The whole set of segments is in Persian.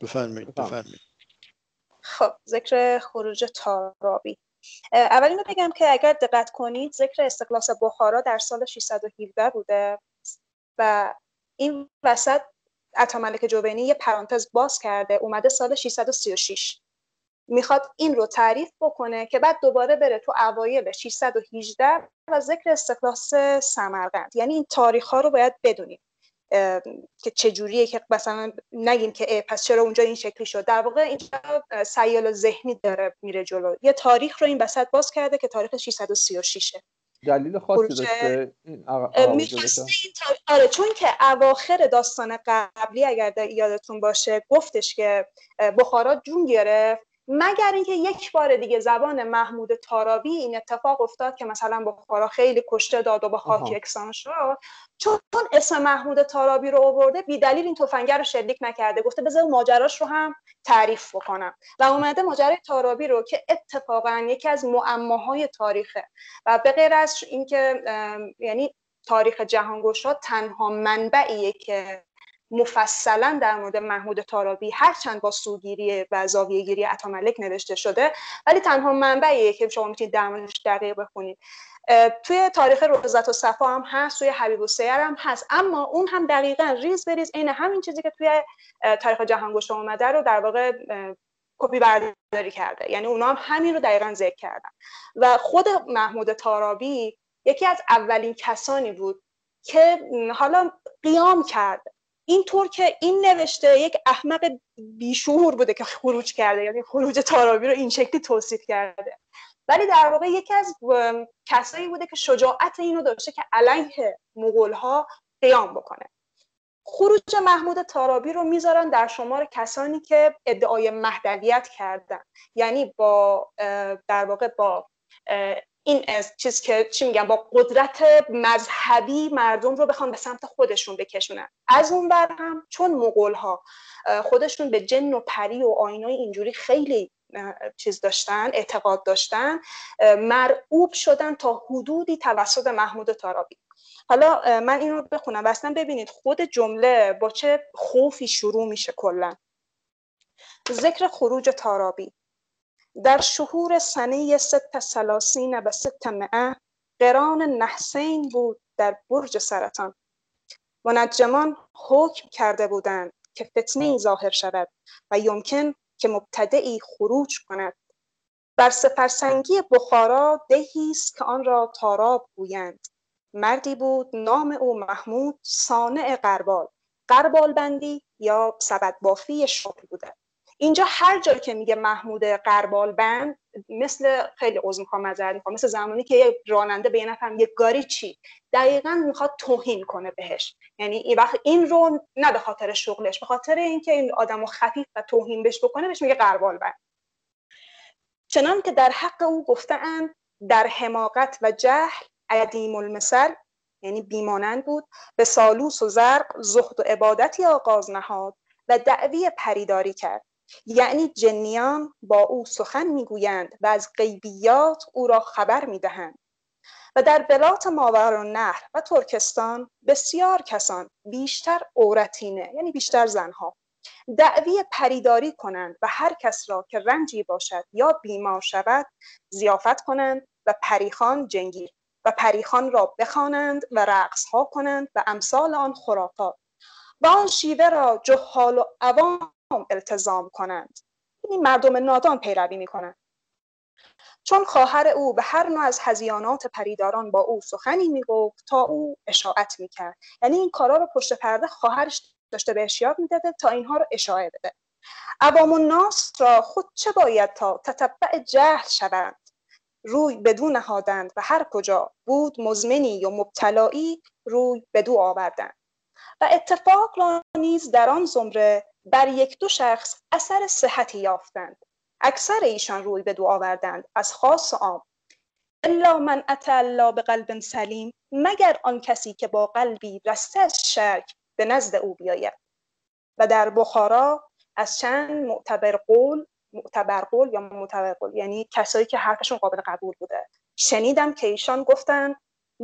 بفرمایید بفرمایید. خب ذکر خروج تارابی. اول اینو بگم که اگر دقت کنید ذکر استقلاس بخارا در سال 617 بوده و این وسط عطاملک جوینی یه پرانتز باز کرده اومده سال 636 می‌خواد این رو تعریف بکنه که بعد دوباره بره تو اوایل 618 و ذکر استقلاس سمرقند. یعنی این تاریخ ها رو باید بدونیم. که چجوریه که مثلا نگیم که پس چرا اونجا این شکلی شد. در واقع اینجا سیال و ذهنی داره میره جلو. یه تاریخ رو این وسط باز کرده که تاریخ 636 دلیل خاصی داشته آره چون که اواخر داستان قبلی اگر یادتون باشه گفتش که بخارا جون گرفت مگر اینکه یک بار دیگه زبان محمود تارابی این اتفاق افتاد که مثلا بخارا خیلی کشته داد و با خاک یکسان شد؟ چون اسم محمود تارابی رو آورده بی دلیل این تفنگر رو شلیک نکرده. گفته بذار ماجراش رو هم تعریف بکنم. و اومده ماجرای تارابی رو که اتفاقا یکی از معماهای تاریخه. و به غیر از اینکه یعنی تاریخ جهانگشا تنها منبعیه که مفصلا در مورد محمود تارابی هرچند با سوگیری و زاویه گیری عطاملک نوشته شده ولی تنها منبعیه که شما می‌تونید در موردش دقیق بخونید. توی تاریخ روزت و صفا هم هست توی حبیب و سیر هم هست اما اون هم دقیقا ریز بریز عین همین چیزی که توی تاریخ جهان گشته اومده رو در واقع کپی برداری کرده. یعنی اونا هم همین رو دقیقا ذکر کردن. و خود محمود تارابی یکی از اولین کسانی بود که حالا قیام کرد اینطور که این نوشته یک احمق بیشور بوده که خروج کرده یعنی خروج تارابی رو این شکلی توصیف کرده. ولی در واقع یکی از کسایی بوده که شجاعت اینو داشته که علیه مغول ها قیام بکنه. خروج محمود تارابی رو می‌ذارن در شمار کسانی که ادعای مهدویت کردن. یعنی با در واقع با این چیز که چی میگم با قدرت مذهبی مردم رو بخوان به سمت خودشون بکشونن. از اون بر هم چون مغول ها خودشون به جن و پری و آینای اینجوری خیلی چیز داشتن اعتقاد داشتن مرعوب شدن تا حدودی توسط محمود تارابی. حالا من این رو بخونم. ببینید خود جمله با چه خوفی شروع میشه کلا. ذکر خروج تارابی. در شهور سنه ست سلاسین و ست مئه قران نحسین بود در برج سرطان. منجمان حکم کرده بودند که فتنه ظاهر شود و یمکن که مبتدعی خروج کند. بر سپرسنگی بخارا دهی است که آن را تاراب گویند. مردی بود نام او محمود صانع قربال. قربال بندی یا سبد بافی شغل بوده. اینجا هر جایی که میگه محمود قربال بند مثل خیلی عضو می‌خوام معذرت می‌خوام مثل زمانی که یه راننده به یه نفر یه گاری چی؟ دقیقا می‌خواد توهین کنه بهش. یعنی این وقت این رو نه به خاطر شغلش به خاطر اینکه این آدمو خفیف و توهین بهش بکنه بهش میگه قربال بند. چنان که در حق او گفتهاند در حماقت و جهل عدیم المثل یعنی بیمانند بود به سالوس و زرق زهد و عبادتی آغاز نهاد و دعوی پریداری کرد. یعنی جنیان با او سخن می‌گویند و از غیبیات او را خبر می‌دهند. و در بلات ماور و نهر و ترکستان بسیار کسان بیشتر عورتینه یعنی بیشتر زنها دعوی پریداری کنند و هر کس را که رنجی باشد یا بیمار شود زیافت کنند و پریخان جنگیر و پریخان را بخوانند و رقص ها کنند و امثال آن خرافات. و آن شیوه را جهال و عوام التزام کنند. این مردم نادان پیروی می‌کنند. چون خواهر او به هر نوع از هزیانات پریداران با او سخنی می‌گفت تا او اشاعت می‌کرد. یعنی این کارا رو پشت پرده خواهرش داشته بهش یاد می‌داده تا اینها رو اشاعه بده. عوام الناس را خود چه باید تا تتبع جهل شوند؟ روی بدون نهادند و هر کجا بود مزمنی و مبتلایی روی بدو آوردند. و اتفاق را نیز در آن زمره بر یک دو شخص اثر صحتی یافتند. اکثر ایشان روی به دو آوردند از خاص عام. الا من اتى الله به سلیم مگر آن کسی که با قلبی رسته از شرک به نزد او بیاید؟ و در بخارا از چند معتبر قول معتبر قول یا معتبر قول یعنی کسایی که حرفشون قابل قبول بوده. شنیدم که ایشان گفتند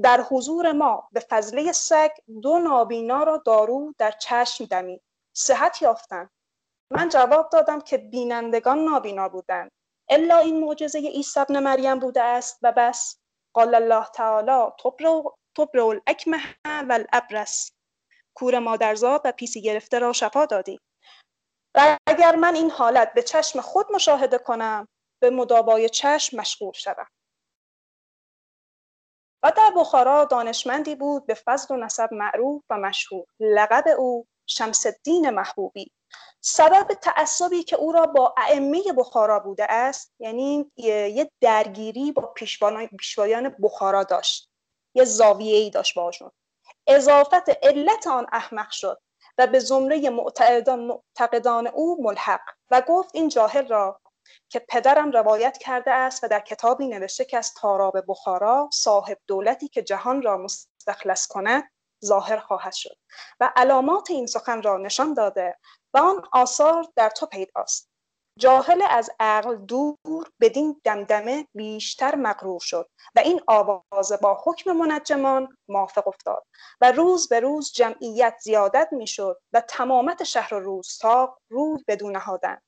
در حضور ما به فضله سگ دو نابینا را دارو در چشم دمید. صحت یافتند من جواب دادم که بینندگان نابینا بودند الا این معجزه عیسی ابن مریم بوده است و بس. قال الله تعالی تبرو الاکمه و الابرس کور مادرزاد و پیسی گرفته را شفا دادی. و اگر من این حالت به چشم خود مشاهده کنم به مدابای چشم مشغول شوم. و در بخارا دانشمندی بود به فضل و نسب معروف و مشهور. لقب او شمس الدین محبوبی. سبب تعصبی که او را با ائمه بخارا بوده است یعنی یه درگیری با پیشوایان بخارا داشت. یه زاویه ای داشت باشون اضافت علت آن احمق شد و به زمره معتقدان او ملحق و گفت این جاهل را که پدرم روایت کرده است و در کتابی نوشته که از تاراب بخارا صاحب دولتی که جهان را مستخلص کند ظاهر خواهد شد و علامات این سخن را نشان داده و آن آثار در تو پیداست. جاهل از عقل دور بدین دمدمه بیشتر مغرور شد و این آواز با حکم منجمان موافق افتاد و روز به روز جمعیت زیادت می‌شد و تمامت شهر و روستا روی بدون نهادن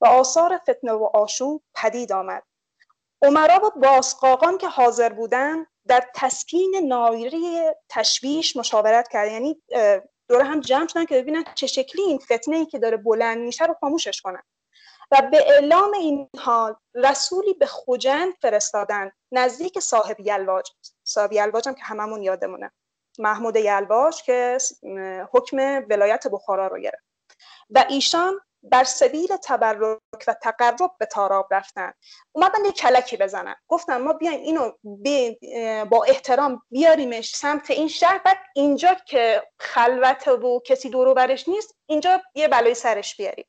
و آثار فتنه و آشوب پدید آمد. عمرا و باسقاقان که حاضر بودند در تسکین نایری تشویش مشاورت کرد. یعنی دور هم جمع شدن که ببینن چه شکلی این فتنه ای که داره بلند میشه رو خاموشش کنن. و به اعلام این حال رسولی به خوجند فرستادن نزدیک صاحب یلواج. صاحب یلواج هم که هممون یادمونه. محمود یلواج که حکم ولایت بخارا رو گرفت. و ایشان بر سبیل تبرک و تقرب به تاراب رفتن. اومدن یه کلکی بزنن. گفتن ما بیایم اینو با احترام بیاریمش سمت این شهر. بعد اینجا که خلوت و کسی دورو برش نیست اینجا یه بلای سرش بیاریم.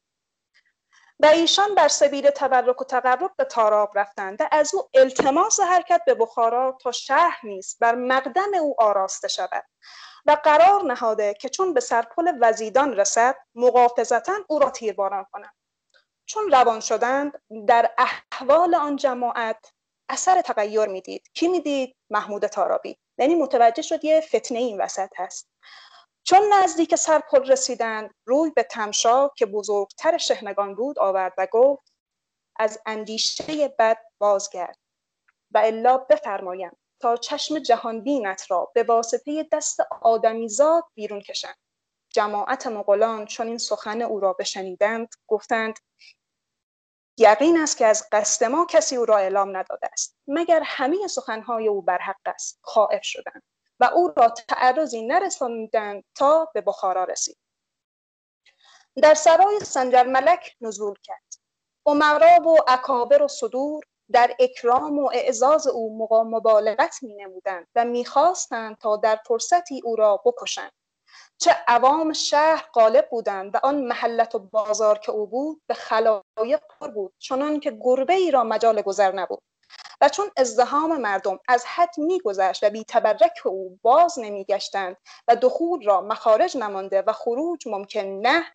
و ایشان بر سبیل تبرک و تقرب به تاراب رفتند و از او التماس حرکت به بخارا تا شهر نیست. بر مقدم او آراسته شود. و قرار نهاده که چون به سرپل وزیدان رسد مقافظتا او را تیرباران کنند. چون روان شدند در احوال آن جماعت اثر تغییر می‌دید. کی می‌دید؟ محمود تارابی. یعنی متوجه شد یه فتنه این وسط هست. چون نزدیک سرپل رسیدند روی به تمشا که بزرگتر شهنگان بود آورد و گفت از اندیشه بد بازگرد و الا بفرمایم. تا چشم جهان بینت را به واسطه دست آدمیزاد بیرون کشند. جماعت مغولان چون این سخن او را بشنیدند گفتند یقین است که از قصد ما کسی او را اعلام نداده است مگر همه سخنهای او بر حق است. خائف شدند و او را تعرضی نرساندند تا به بخارا رسید. در سرای سنجر ملک نزول کرد. عمرا و اکابر و صدور در اکرام و اعزاز او مبالغت می نمودند و می‌خواستند تا در فرصتی او را بکشند. چه عوام شهر غالب بودند و آن محلت و بازار که او بود به خلایق پر بود چنان که گربه ای را مجال گذر نبود. و چون ازدهام مردم از حد میگذشت و بی تبرک او باز نمیگشتند و دخول را مخارج نمانده و خروج ممکن نه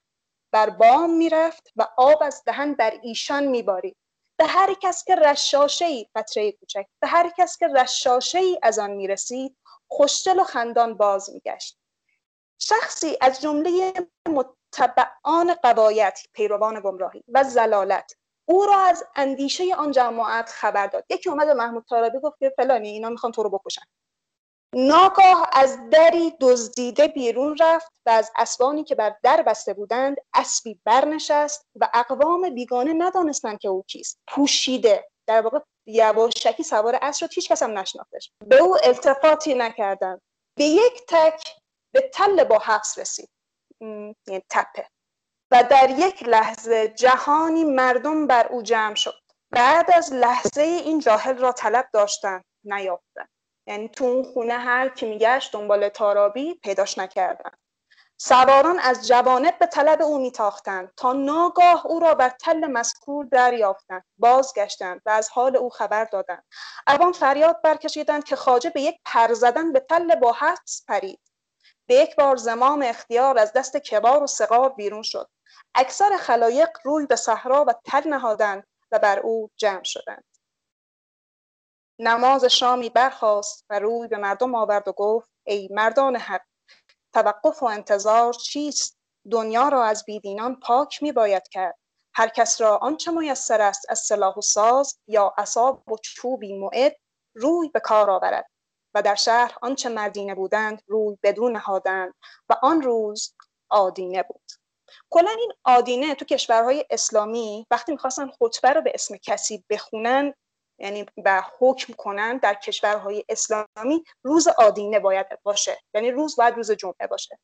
بر بام می‌رفت و آب از دهن بر ایشان میبارید. به هر کس که رشاشه ای قطره کوچک به هر کس که رشاشه ای از آن می‌رسید خوشدل و خندان باز میگشت. شخصی از جمله متبعان قوایت پیروان گمراهی و زلالت او را از اندیشه آن جماعت خبر داد. یکی اومد به محمود طاربی گفت که فلانی اینا می‌خوان تو رو بکشن. ناگاه از دری دزدیده بیرون رفت و از اسبانی که بر در بسته بودند اسبی برنشست و اقوام بیگانه ندانستند که او کیست. پوشیده. در واقع یواشکی سوار اسب شد. هیچ کس هم نشناختش. به او التفاتی نکردند به یک تک به تل با حبس رسید. یعنی تپه. و در یک لحظه جهانی مردم بر او جمع شد. بعد از لحظه این جاهل را طلب داشتند. نیافتند. یعنی تو اون خونه هر کی میگشت دنبال تارابی پیداش نکردن. سواران از جوانب به طلب او میتاختند تا ناگاه او را بر تل مذکور دریافتند بازگشتند و از حال او خبر دادند. عوام فریاد برکشیدند که خاجه به یک پر زدن به تل با حدس پرید. به یک بار زمام اختیار از دست کبار و سقار بیرون شد. اکثر خلایق روی به صحرا و تل نهادند و بر او جمع شدند. نماز شامی برخاست و روی به مردم آورد و گفت ای مردان حق توقف و انتظار چیست؟ دنیا را از بیدینان پاک می باید کرد. هر کس را آنچه میسر است از سلاح و ساز یا عصا و چوبی معد روی به کار آورد و در شهر آنچه مردینه بودند روی بدون نهادند و آن روز آدینه بود. کلا این آدینه تو کشورهای اسلامی وقتی می‌خواستن خطبه رو به اسم کسی بخونن یعنی به حکم کنن در کشورهای اسلامی روز آدینه باید باشه. یعنی روز باید روز جمعه باشه.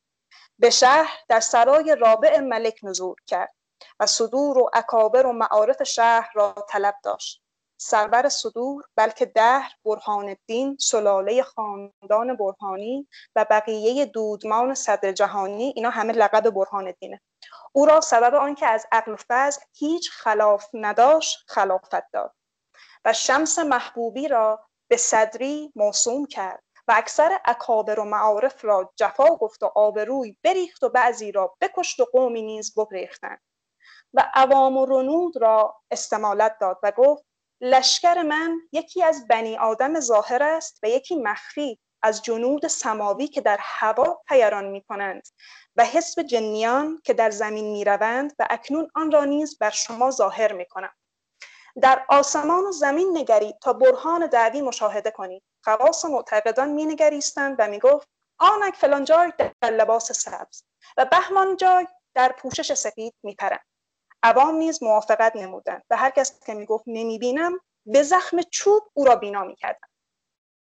به شهر در سرای رابع ملک نزول کرد و صدور و اکابر و معارف شهر را طلب داشت. سرور صدور بلکه دهر برهان الدین سلاله خاندان برهانی و بقیه دودمان صدر جهانی اینا همه لقب برهان الدینه. او را سبب آنکه از عقل و فضل هیچ خلاف نداشت خلافت داد. و شمس محبوبی را به صدری موسوم کرد و اکثر اکابر و معارف را جفا گفت و آبروی بریخت و بعضی را بکشت و قومی نیز بگریختند و عوام و رنود را استمالت داد و گفت لشکر من یکی از بنی آدم ظاهر است و یکی مخفی از جنود سماوی که در هوا پیران می کنند و حسب جنیان که در زمین می روند و اکنون آن را نیز بر شما ظاهر می کنم. در آسمان و زمین نگرید تا برهان دعوی مشاهده کنید خواص معتقدان می نگریستند و می گفت آنک فلان جای در لباس سبز و بهمان جای در پوشش سفید می پرند. عوام نیز موافقت نمودند و هر کس که می‌گفت نمی‌بینم به زخم چوب او را بینا می‌کردند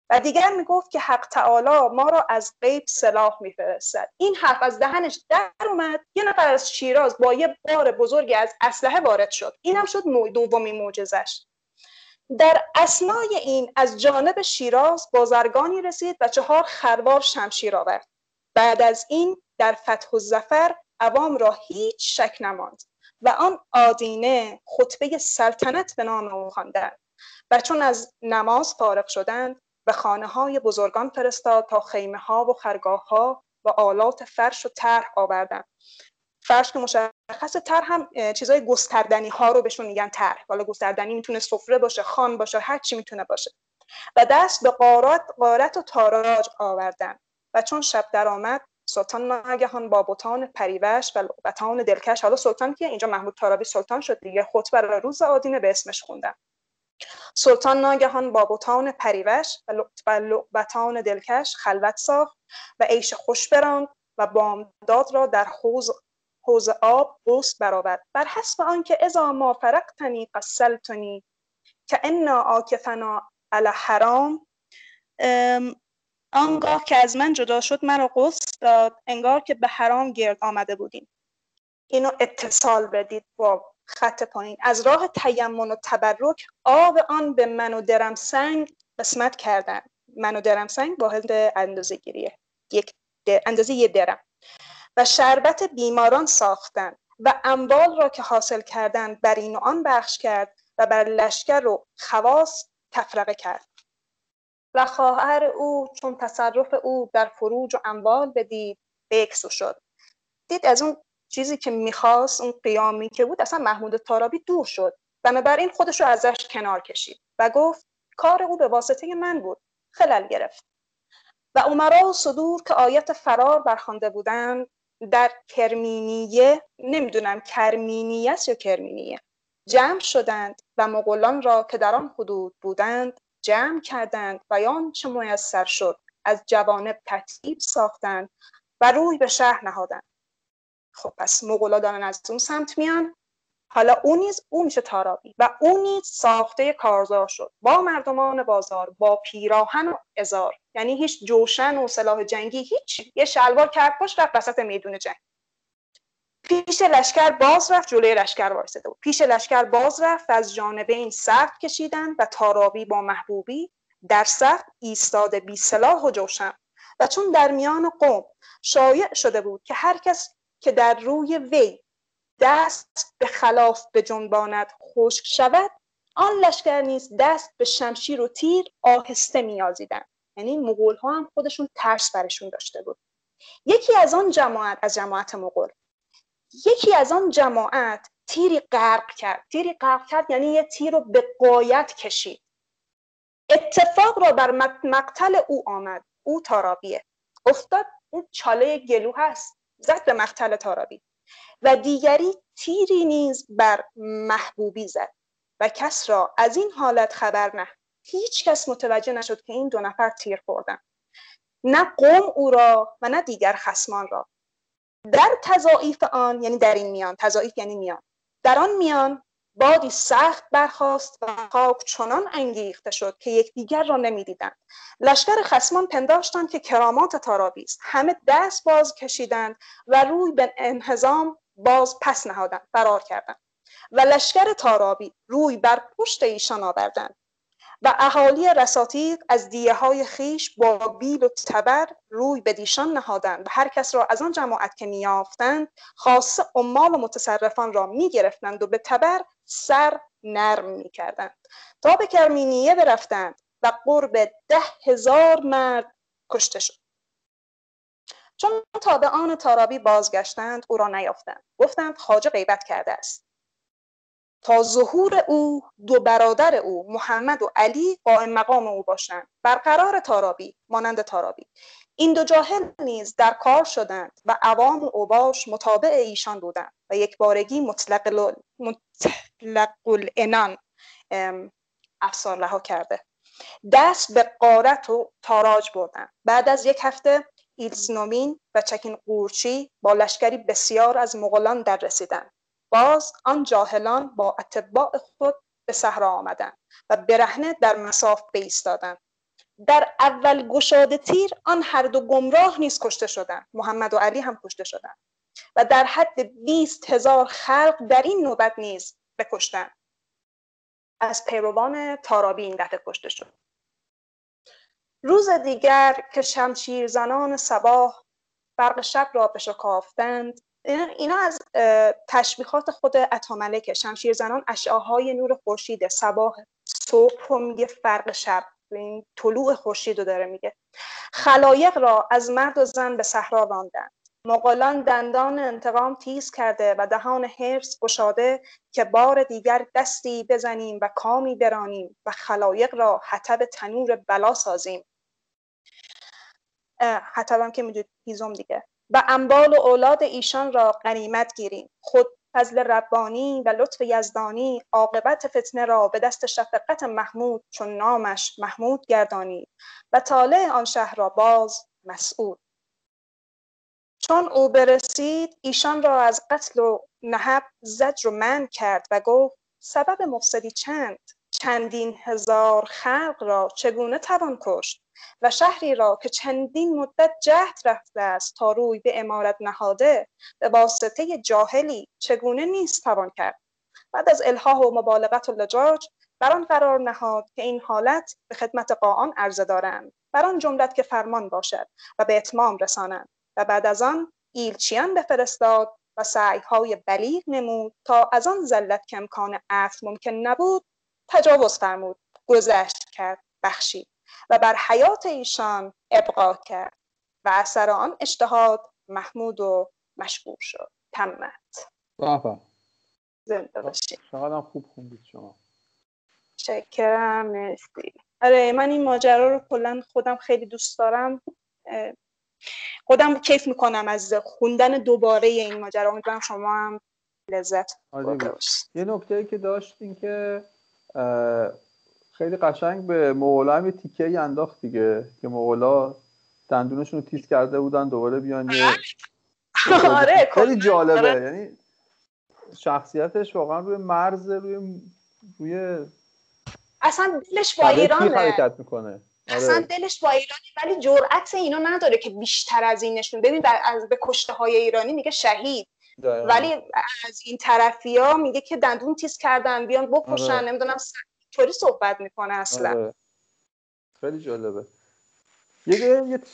و دیگر می‌گفت که حق تعالی ما را از غیب سلاح میفرستد. این حرف از دهنش در اومد. یه نفر از شیراز با یه بار بزرگی از اسلحه وارد شد. اینم شد دومی معجزش در اسنای این از جانب شیراز بازرگانی رسید و چهار خروار شمشیر آورد. بعد از این در فتح و زفر عوام را هیچ شک نماند و آن آدینه خطبه سلطنت به نام او خواندند و چون از نماز فارغ شدند به خانه های بزرگان فرستاد تا خیمه ها و خرگاه ها و آلات فرش و طرح آوردند. فرش که مشخص طرح هم چیزای گستردنی ها رو بهشون میگن طرح. حالا گستردنی می‌تونه سفره باشه خان باشه هر چی می‌تونه باشه. و دست به قارات قارت و تاراج آوردن و چون شب درآمد سلطان ناگهان با بوتان پریوش و لعبتان دلکش حالا سلطان که اینجا محمود تارابی سلطان شد دیگه خطبه را روز آدینه به اسمش خوندن. سلطان ناگهان با بوتان پریوش و لعبتان دلکش خلوت ساخت و عیش خوش براند و بامداد را در حوز حوز آب بوست برآورد. بر حسب آنکه اذا ما فرقتنی قسلتنی که انا آکفنا علی حرام آنگاه که از من جدا شد مرا قصد داد انگار که به حرام گرد آمده بودیم. اینو اتصال بدید با خط پایین. از راه تیمن و تبرک آب آن به من و درم سنگ قسمت کردن. من و درم سنگ واحد اندازه گیریه. یک اندازه یه درم. و شربت بیماران ساختن. و اموال را که حاصل کردند بر این و آن بخش کرد و بر لشکر و خواص تفرقه کرد. و خواهر او چون تصرف او در فروج و اموال بدید بکسو شد. دید از اون چیزی که می‌خواست اون قیامی که بود اصلا محمود تارابی دور شد. بنابراین خودش رو ازش کنار کشید و گفت کار او به واسطه من بود. خلل گرفت. و عمرا و صدور که آیت فرار برخوانده بودند در کرمینیه نمی‌دونم کرمینیه است یا کرمینیه جمع شدند و مغولان را که در آن حدود بودند جمع کردند و چه میسر شد از جوانب ترتیب ساختند و روی به شهر نهادند. خب پس مغولا دارن از اون سمت میان. حالا اون نیز او میشه تارابی و اون نیز ساخته کارزار شد با مردمان بازار با پیراهن و ازار. یعنی هیچ جوشن و سلاح جنگی هیچ. یه شلوار کرد پشت رفت وسط میدون جنگ. پیش لشکر باز رفت جلوی لشکر وایساده بود. پیش لشکر باز رفت از جانبین صف کشیدن و تارابی با محبوبی در صف ایستاده بی سلاح و جوشن. و چون در میان قوم شایع شده بود که هر کس که در روی وی دست به خلاف به جنباند خشک شود آن لشکر نیز دست به شمشیر و تیر آهسته میازیدن یعنی مغول ها هم خودشون ترس برشون داشته بود. یکی از آن جماعت از جماعت مغول. یکی از آن جماعت تیری غرق کرد. تیری غرق کرد یعنی یه تیر رو به قایت کشید. اتفاق را بر مقتل او آمد. او تارابیه. افتاد اون چاله گلو هست. زد به مقتل تارابی. و دیگری تیری نیز بر محبوبی زد. و کس را از این حالت خبر نه. هیچ کس متوجه نشد که این دو نفر تیر خوردن. نه قوم او را و نه دیگر خسمان را. در تضاعیف آن یعنی در این میان تضاعیف یعنی میان. در آن میان بادی سخت برخاست و خاک چنان انگیخته شد که یکدیگر را نمی‌دیدند. لشکر خسمان پنداشتند که کرامات تارابی است. همه دست باز کشیدند و روی به انهزام باز پس نهادند فرار کردند. و لشکر تارابی روی بر پشت ایشان آوردند و اهالی رساتیق از دیه های خیش با بیل و تبر روی به دیشان نهادند و هر کس را از آن جماعت که میافتند خاصه عمال و متصرفان را می‌گرفتند و به تبر سر نرم می‌کردند. تا به کرمینیه برفتند و قرب ده هزار مرد کشته شد. چون تابعان تارابی بازگشتند او را نیافتند. گفتند خاجه غیبت کرده است. تا ظهور او دو برادر او محمد و علی قائم مقام او باشند. برقرار تارابی مانند تارابی. این دو جاهل نیز در کار شدند و عوام و اوباش متابع ایشان بودند و یک بارگی مطلق, مطلق الانان افسار رها کرده. دست به قارت و تاراج بردند. بعد از یک هفته ایلسنومین و چکین قورچی با لشکری بسیار از مغولان در رسیدند. باز آن جاهلان با اتباع خود به صحرا آمدند و برهنه در مساف بایستادند در اول گشاده تیر آن هر دو گمراه نیز کشته شدند. محمد و علی هم کشته شدند. و در حد بیست هزار خلق در این نوبت نیز بکشتند. از پیروان تارابی این دفعه کشته شد. روز دیگر که شمشیر زنان سباه برق شب را بشکافتند اینا از تشبیهات خود اتاملک شمشیر زنان اشعاهای نور خورشید سباه صبح و میگه فرق شب. این طلوع خورشید رو داره میگه. خلایق را از مرد و زن به صحرا راندند مغولان دندان انتقام تیز کرده و دهان حرس گشاده که بار دیگر دستی بزنیم و کامی برانیم و خلایق را حتب تنور بلا سازیم. حتبم که می‌دونید هیزم دیگه. و انبال و اولاد ایشان را غنیمت گیریم. خود فضل ربانی و لطف یزدانی عاقبت فتنه را به دست شفقت محمود چون نامش محمود گردانی و طالع آن شهر را باز مسئول چون او برسید ایشان را از قتل و نهب زجر و من کرد و گفت سبب مفسدی چند؟ چندین هزار خلق را چگونه توان کشت؟ و شهری را که چندین مدت جهد رفته است تا روی به امارت نهاده به واسطه جاهلی چگونه نیست توان کرد؟ بعد از الحاح و مبالغت و لجاج بر آن قرار نهاد که این حالت به خدمت قاآن عرضه دارند. بر آن جملت که فرمان باشد و به اتمام رسانند. و بعد از آن ایلچیان بفرستاد و سعیهای بلیغ نمود تا از آن زلت که امکان عفو ممکن نبود تجاوز فرمود. گذشت کرد بخشید. و بر حیات ایشان ابقا کرد و اثر آن اجتهاد محمود و مشهور شد. تمت. بابا زنده باشید چقدر خوب خوندید شما. شکرم مرسی. آره من این ماجرا رو کلا خودم خیلی دوست دارم. خودم کیف می‌کنم از خوندن دوباره این ماجرا. امیدوارم شما هم لذت باشید. یه نکته که داشتین که خیلی قشنگ به مغولا هم یه تیکه انداخت دیگه که مغولا دندونشون رو تیز کرده بودن دوباره بیان یه آره خیلی جالبه آره. یعنی شخصیتش واقعا روی مرز روی روی اصلا دلش با ایرانه حرکت می‌کنه آره. اصلا دلش با ایرانی ولی جرأت اینو نداره که بیشتر از این نشون ببین از به کشته های ایرانی میگه شهید ولی از این طرفی ها میگه که دندون تیز کردن بیان بکشن آره. نمی‌دونم طوری صحبت می‌کنه اصلا. آره. خیلی جالبه. یه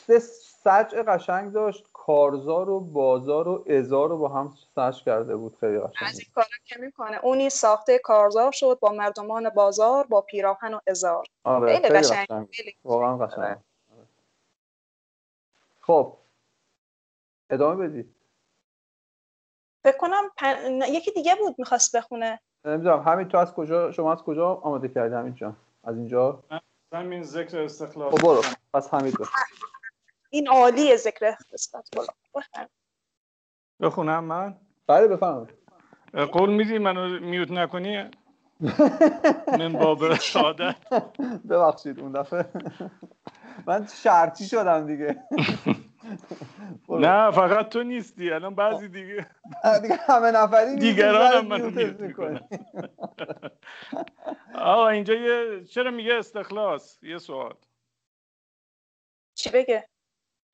یه سجع قشنگ داشت. کارزار و بازار و ازار رو با هم سش کرده بود. خیلی قشنگ از این کارا که می‌کنه. اونی ساخته کارزار شد با مردمان بازار با پیراهن و ازار آره خیلی, قشنگ واقعا قشنگ. آره. خب. ادامه بدید فکر کنم پن... یکی دیگه بود می‌خواست بخونه. نمی‌دونم. همین تو از کجا شما از کجا آماده کردی همینجا از اینجا؟ همین ذکر استقلال خب برو. پس حمید این عالیه ذکر استقلال بخونم من؟ بله بفرمایید. قول میدی منو میوت نکنی؟ من باب سعادت ببخشید اون دفعه. من شرطی شدم دیگه. نه فقط تو نیستی. الان بعضی دیگه دیگه همه نفری دیگران هم منو میوت می‌کنن. آقا اینجا یه چرا میگه استخلاص؟ یه سوال. چی بگه؟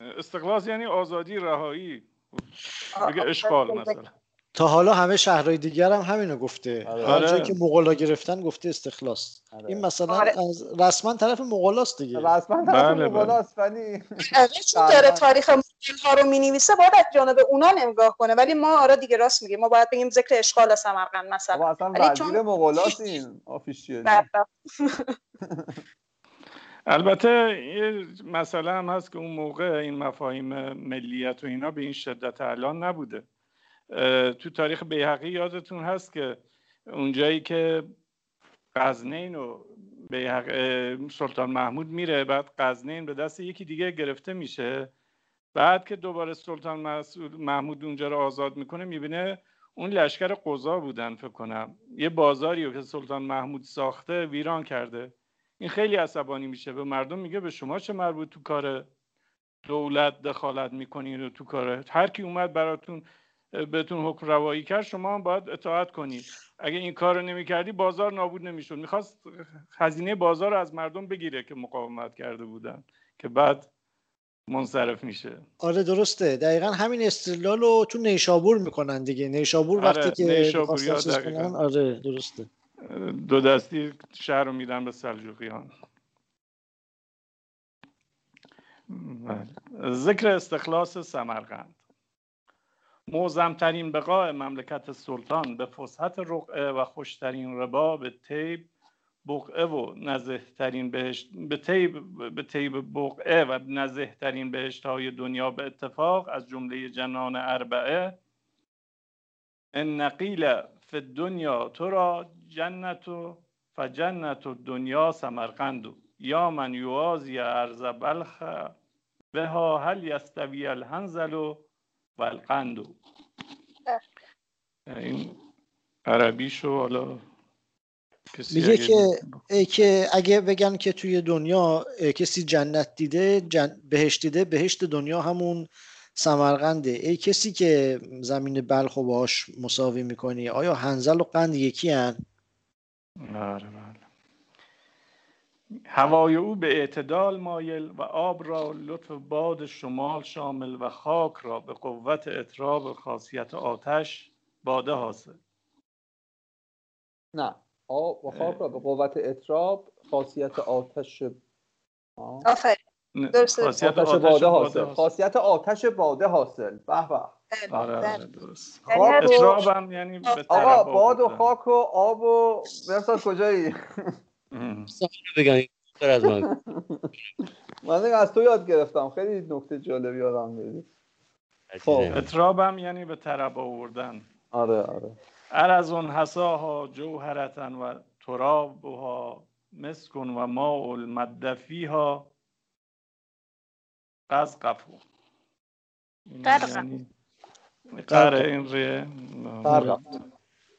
استخلاص یعنی آزادی رهایی. بگه اشغال مثلا. تا حالا همه شهرهای دیگر هم همینو گفته آره. هر جایی آره. که مغولا گرفتن گفته استخلاص آره. این مثلا آره. از رسما طرف مغولاست دیگه رسما بله، طرف بله. مغولاست ولی آره، چون داره تاریخ مغول ها رو می نویسه باید از جانب اونا نگاه کنه ولی ما آره دیگه راست میگیم ما باید بگیم ذکر اشغال سمرقند مثلا اصلا ولی چون- وزیر مغولاست این آفیشیالی بله. البته یه مسئله هم هست که اون موقع این مفاهیم ملیت و اینا به این شدت الان نبوده تو تاریخ بیهقی یادتون هست که اونجایی که قزنین و بیهق... اه، سلطان محمود میره بعد قزنین به دست یکی دیگه گرفته میشه. بعد که دوباره سلطان محمود اونجا رو آزاد می‌کنه می‌بینه اون لشکر قضا بودن فکر کنم. یه بازاری رو که سلطان محمود ساخته ویران کرده. این خیلی عصبانی میشه. به مردم میگه به شما چه مربوط تو کار دولت دخالت می‌کنین و تو کار؟ هر کی اومد براتون بهتون حکم روایی کرد شما هم باید اطاعت کنید. اگه این کار رو نمی‌کردی بازار نابود نمی‌شد. می‌خواست هزینه بازار رو از مردم بگیره که مقاومت کرده بودن که بعد منصرف میشه. آره درسته. دقیقا همین استدلال رو تو نیشابور می‌کنن دیگه. نیشابور آره، وقتی که چیز دقیقاً. کنن، آره درسته. دو دستی شهر رو میدن به سلجوقیان. بله. ذکر استخلاص سمرقند. معظمترین بقاع مملکت سلطان به فسحت رقعه و خوشترین ربا به طیب بقعه و نزهترین بهشت به طیب به طیب بقعه و نزهترین بهشت های دنیا به اتفاق از جمله جنان اربعه. ان نقیل فی الدنیا تو را جنت و فجنت دنیا سمرقند. یا من یوازی ارز بلخ بها هل یستوی الهنزل و القند. این عربیشو حالا کسی میگه اگه- که ای که اگه بگن که توی دنیا کسی جنت دیده جن... بهشت دیده بهشت دنیا همون سمرقنده. ای کسی که زمین بلخ و باش مساوی می‌کنی آیا هنزل و قند یکی هن؟ آره بله. هوای او به اعتدال مایل و آب را لطف باد شمال شامل و خاک را به قوت اطراب خاصیت آتش باده حاصل نه آب و خاک را به قوت اطراب خاصیت آتش. آفرین نه، درسته. خاصیت آتش آتش باده حاصل. خاصیت آتش باده حاصل به به بله، آره. آره درست یعنی خاک یعنی به آقا باد و. خاک و آب و مرساد کجایی بیشتر از من. من از تو یاد گرفتم. خیلی نکته جالبی یادم میدی خب. اطرابم یعنی به طرب آوردن. آره آره. عرض حساها جوهرتن و ترابها مسکن و ماء المد فیها قزقفو قرقف. یعنی قره این ریه.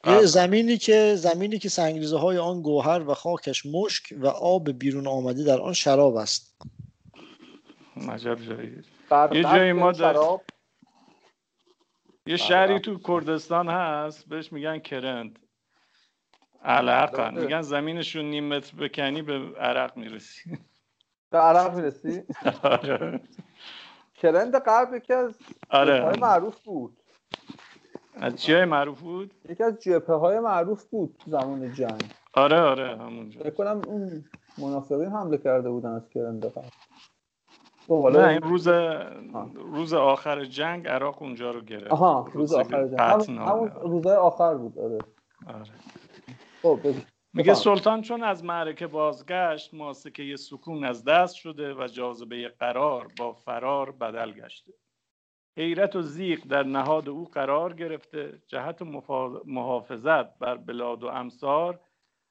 یه زمینی که زمینی که سنگریزه های آن گوهر و خاکش مشک و آب بیرون آمده در آن شراب است. عجب جایی یه جایی ما در- شراب. یه شهری تو کردستان هست بهش میگن کرند. علقن بله. میگن زمینشون نیم متر بکنی به عرق می‌رسی. به عرق می‌رسی؟ آره. کرند غرب یکی از آره. معروف بود. از چیای معروف بود؟ یکی از جبهه های معروف بود تو زمان جنگ. آره آره همونجا فکر کنم اون منافقین حمله کرده بودن از کرند غرب خب، نه این روز روز آخر جنگ عراق اونجا رو گرفت. آها روز آخر جنگ. همون, نامه. همون روزای آخر بود آره. آره. خب. میگه. سلطان چون از معرکه بازگشت ماسکه سکون از دست شده و جاذبه قرار با فرار بدل گشته. حیرت و زیق در نهاد او قرار گرفته جهت محافظت بر بلاد و امصار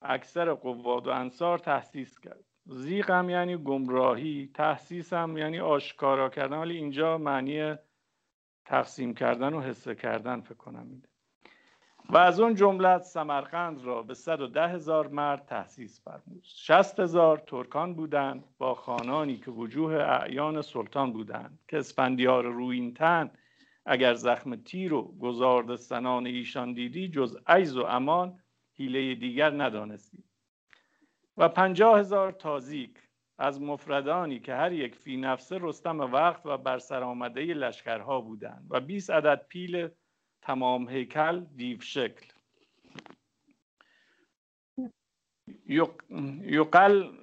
اکثر قواد و انصار تحسیس کرد. زیق هم یعنی گمراهی تحسیس هم یعنی آشکارا کردن. ولی اینجا معنی تقسیم کردن و حسه کردن فکر کنم میده و از اون جملت سمرقند را به 110 هزار مرد تحسیس فرمود. 60 هزار ترکان بودند با خانانی که وجوه اعیان سلطان بودند. که اسفندیار روینتن اگر زخم تیر و گزارد سنان ایشان دیدی جز عیز و امان حیله دیگر ندانستی. و پنجاه هزار تازیک از مفردانی که هر یک فی نفسه رستم وقت و بر آمده لشکرها بودند و 20 عدد پیل تمام هیکل دیو شکل.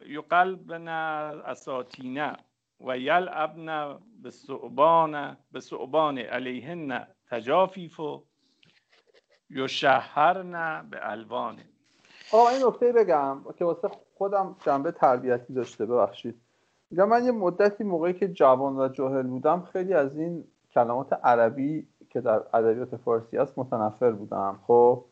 یقل بنا اساتینه و یل ابن به صعبان به صعبان علیهن تجافیف و یشهرن به الوانه آقا این نکته بگم که واسه خودم جنبه تربیتی داشته ببخشید. میگم من یه مدتی موقعی که جوان و جاهل بودم خیلی از این کلمات عربی که در ادبیات فارسی است متنفر بودم. خب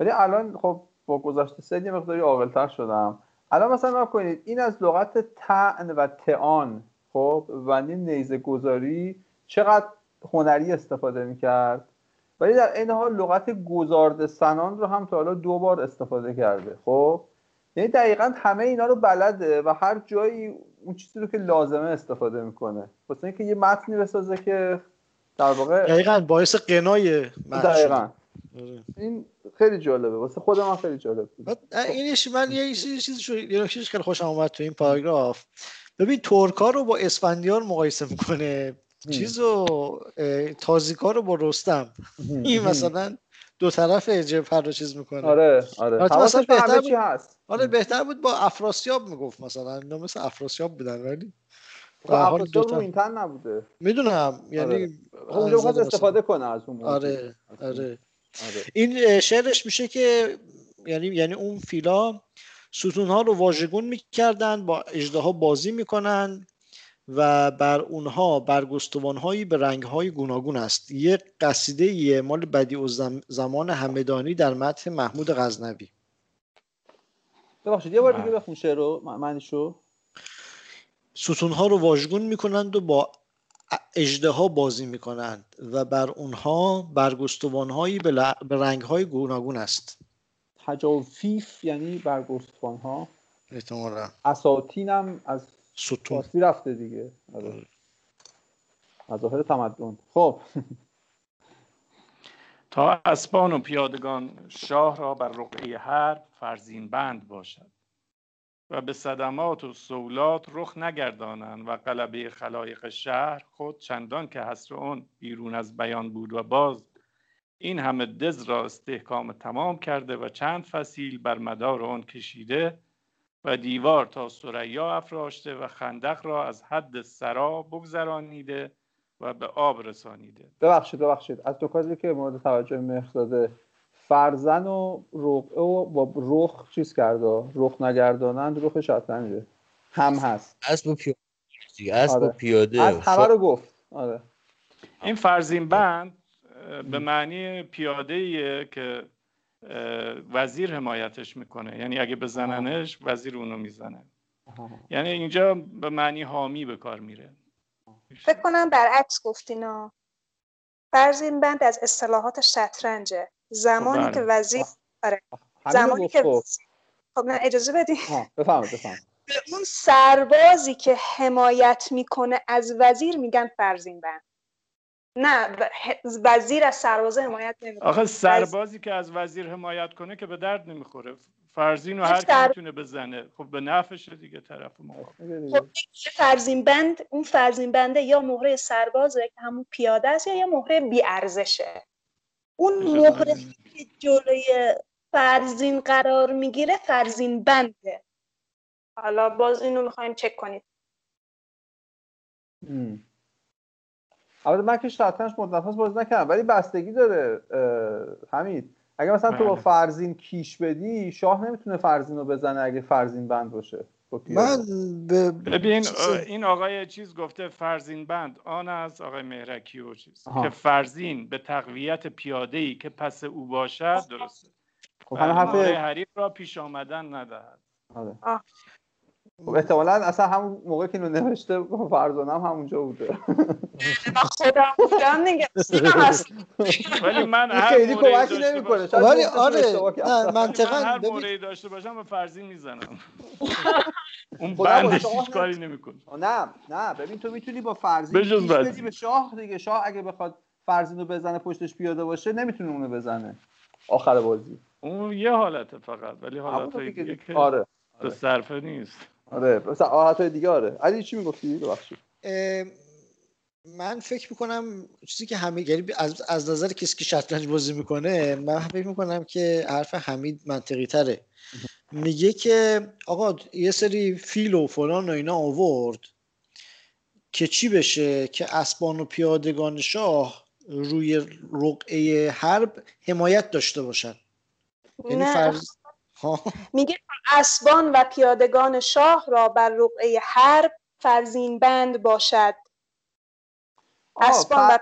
ولی الان خب با گذشته سن یه مقداری عاقلتر شدم. الان مثلا کنید این از لغت تعن و تعان خب و نیزه گذاری چقدر هنری استفاده می‌کرد؟ ولی در این حال لغت گزارد سنان رو هم تا حالا دو بار استفاده کرده خب. یعنی دقیقا همه اینا رو بلده و هر جایی اون چیزی رو که لازمه استفاده می‌کنه. واسه اینکه یه متنی بسازه که در واقع دقیقا باعث قنای دقیقا. این خیلی جالبه. واسه خود من خیلی جالب بود. اینش من یه چیزی شو یه خیلی خوشم اومد تو این پاراگراف. ببین ترکا رو با اسفندیار مقایسه می‌کنه. چیزو تازیکا رو با رستم. این مثلا دو طرف جبهه رو چیز می‌کنه. آره آره. مثلا بهتر بود هست. آره بهتر بود با افراسیاب می‌گفت مثلا. اینا مثل افراسیاب بودن ولی خب افراسیاب رو این تن نبوده. می‌دونم یعنی آره. خب اونجا استفاده کنه از اون آره آره. آره. این شعرش میشه که یعنی یعنی اون فیلا ستون ها رو واژگون می‌کردن با اجده بازی می‌کنن و بر اونها برگستوان هایی به رنگ های گوناگون است. یک قصیده یه مال بدی و زمان همدانی در متن محمود غزنوی. ببخشید یه بار دیگه بله. بخون شعر رو معنیشو. ستون ها رو واژگون می‌کنند و با اجده ها بازی می‌کنند و بر اونها برگستوان هایی به, ل... به رنگ های گوناگون است. تجافیف یعنی برگستوان ها احتمالا. اساتین هم از ستون. رفته دیگه. آره. مظاهر تمدن. خب. تا اسبان و پیادگان شاه را بر رقعه هر فرزین بند باشد. و به صدمات و سولات رخ نگردانند و قلبه خلایق شهر خود چندان که حسر اون بیرون از بیان بود و باز این همه دز را استحکام تمام کرده و چند فصیل بر مدار آن کشیده و دیوار تا سریا افراشته و خندق را از حد سرا بگذرانیده و به آب رسانیده. ببخشید ببخشید. از دو که مورد توجه مهر فرزن و رقعه و با رخ چیز کرده رخ نگردانند رخ شطرنجه هم هست. اسب و پیاده اسب آره. پیاده. از همه رو گفت. آره. این فرزین بند به معنی پیاده که وزیر حمایتش می‌کنه. یعنی اگه بزننش وزیر اونو می‌زنه. یعنی اینجا به معنی حامی به کار میره. فکر کنم برعکس گفتینا فرزین بند از اصطلاحات شطرنجه. زمانی خب، که بله. وزیر آره. زمانی که خب. نه اجازه بدی بفهمید بفهمید به اون سربازی که حمایت می‌کنه از وزیر میگن فرزین بند. نه وزیر از سرباز حمایت نمی‌کنه. آخه سربازی که از وزیر حمایت کنه که به درد نمی‌خوره. فرزین و هر سر... می‌تونه بزنه. خب به نفعشه دیگه طرف مقابل خب فرزین بند اون فرزین بنده یا مهره سربازه که همون پیاده است یا یه مهره بی ارزشه اون مهره که جلوی فرزین قرار می‌گیره فرزین بنده. حالا باز اینو می‌خوایم چک کنید البته من که شطرنج مدت بازی نکردم ولی بستگی داره حمید. اگه مثلا تو با بله. فرزین کیش بدی شاه نمی‌تونه فرزین رو بزنه اگه فرزین بند باشه. من ببین این آقای چیز گفته فرزین بند آن از آقای مهرکی و چیز. که فرزین به تقویت پیاده ای که پس او باشد درسته. خب حریف را پیش آمدن ندهد. آره. خب احتمالا اصلا همون موقع که اینو نوشته فرزانه هم همونجا بوده. من خودم بودم دیگه. ولی من هر خیلی کمکی داشته نمی‌کنه. باشم- ولی آره منطقا هر ببین موردی داشته باشم به فرضی می‌زنم. اون بندش هیچ کاری نمی‌کنه. نه نه ببین تو می‌تونی با فرضی. بدی به شاه دیگه. شاه اگه بخواد فرزین رو بزنه پشتش پیاده باشه نمی‌تونه اونو بزنه. آخر بازی. اون یه حالته فقط ولی حالت که آره به صرفه نیست. آره مثلا حالت دیگه آره. علی چی می‌گفتی؟ ببخشید. من فکر می‌کنم چیزی که همه یعنی از, از نظر کسی که شطرنج بازی می‌کنه من فکر می‌کنم که حرف حمید منطقی تره. میگه که آقا یه سری فیل و فلان و اینا آورد که چی بشه؟ که اسبان و پیادگان شاه روی رقعه حرب حمایت داشته باشن. یعنی نه. فرض میگه اسبان و پیادگان شاه را بر رقعه حرب فرزین بند باشد. اسبان و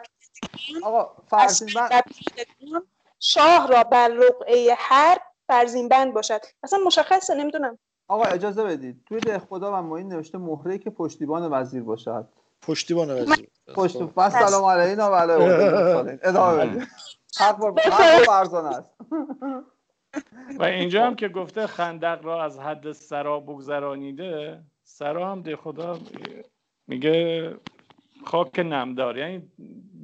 پیادگان شاه را بر رقعه حرب فرزین بند باشد. اصلا مشخصه نمی‌دونم. آقا اجازه بدید. توی ده خدا و معین نوشته مهره که پشتیبان وزیر باشد. پشتیبان وزیر. پشت خب. بس سلام علینا و علی علیه ادامه بدید حق فرزانه است. و اینجا هم که گفته خندق را از حد سرا بگذرانیده سرا هم ده خدا میگه خاک نمدار یعنی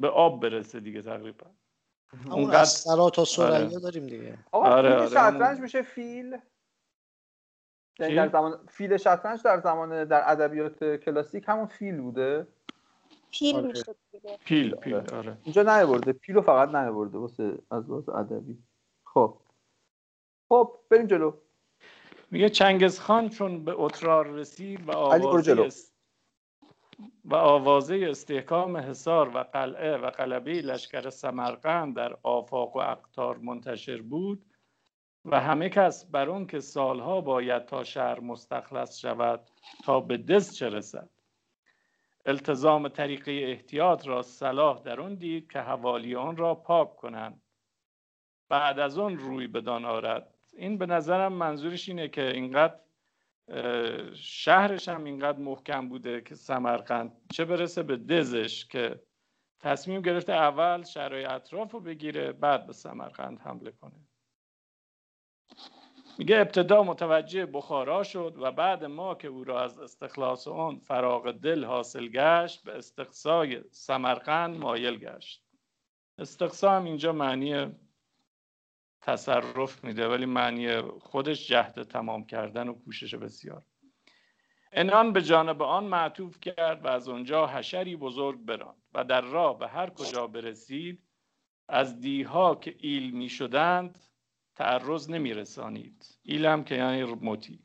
به آب برسه دیگه تقریبا اونقدر- از سرا تا سریا آره. داریم دیگه آقا آره، فیل آره، شطرنج همون. میشه فیل یعنی؟ در زمان فیل شطرنج در زمان در ادبیات کلاسیک همون فیل بوده پیل آره. می‌شد دیگه پیل پیل آره اینجا نیورده پیلو فقط نیورده واسه از لحاظ ادبی خب خب بریم جلو. میگه چنگز خان چون به اترار رسید و آوازه. است... و آوازه استحکام حصار و قلعه و قلبه لشکر سمرقند در آفاق و اقطار منتشر بود و همه کس بر آن که سالها باید تا شهر مستخلص شود تا به دز چه رسد. التزام طریقه احتیاط را صلاح در آن دید که حوالی آن را پاک کنند. بعد از آن روی بدان آرد. این به نظرم منظورش اینه که اینقدر شهرش هم اینقدر محکم بوده که سمرقند. چه برسه به دزش که تصمیم گرفته اول شهرهای اطراف رو بگیره بعد به سمرقند حمله کنه. میگه ابتدا متوجه بخارا شد و بعد ما که او را از استخلاص آن فراغ دل حاصل گشت به استقصای سمرقند مایل گشت. استقصا هم اینجا معنی تصرف میده ولی معنی خودش جهد تمام کردن و کوشش بسیار. انان به جانب آن معطوف کرد و از آنجا حشری بزرگ براند و در راه به هر کجا برسید از دیها که ایل می شدند تعرض نمی رسانید هم که یعنی مطی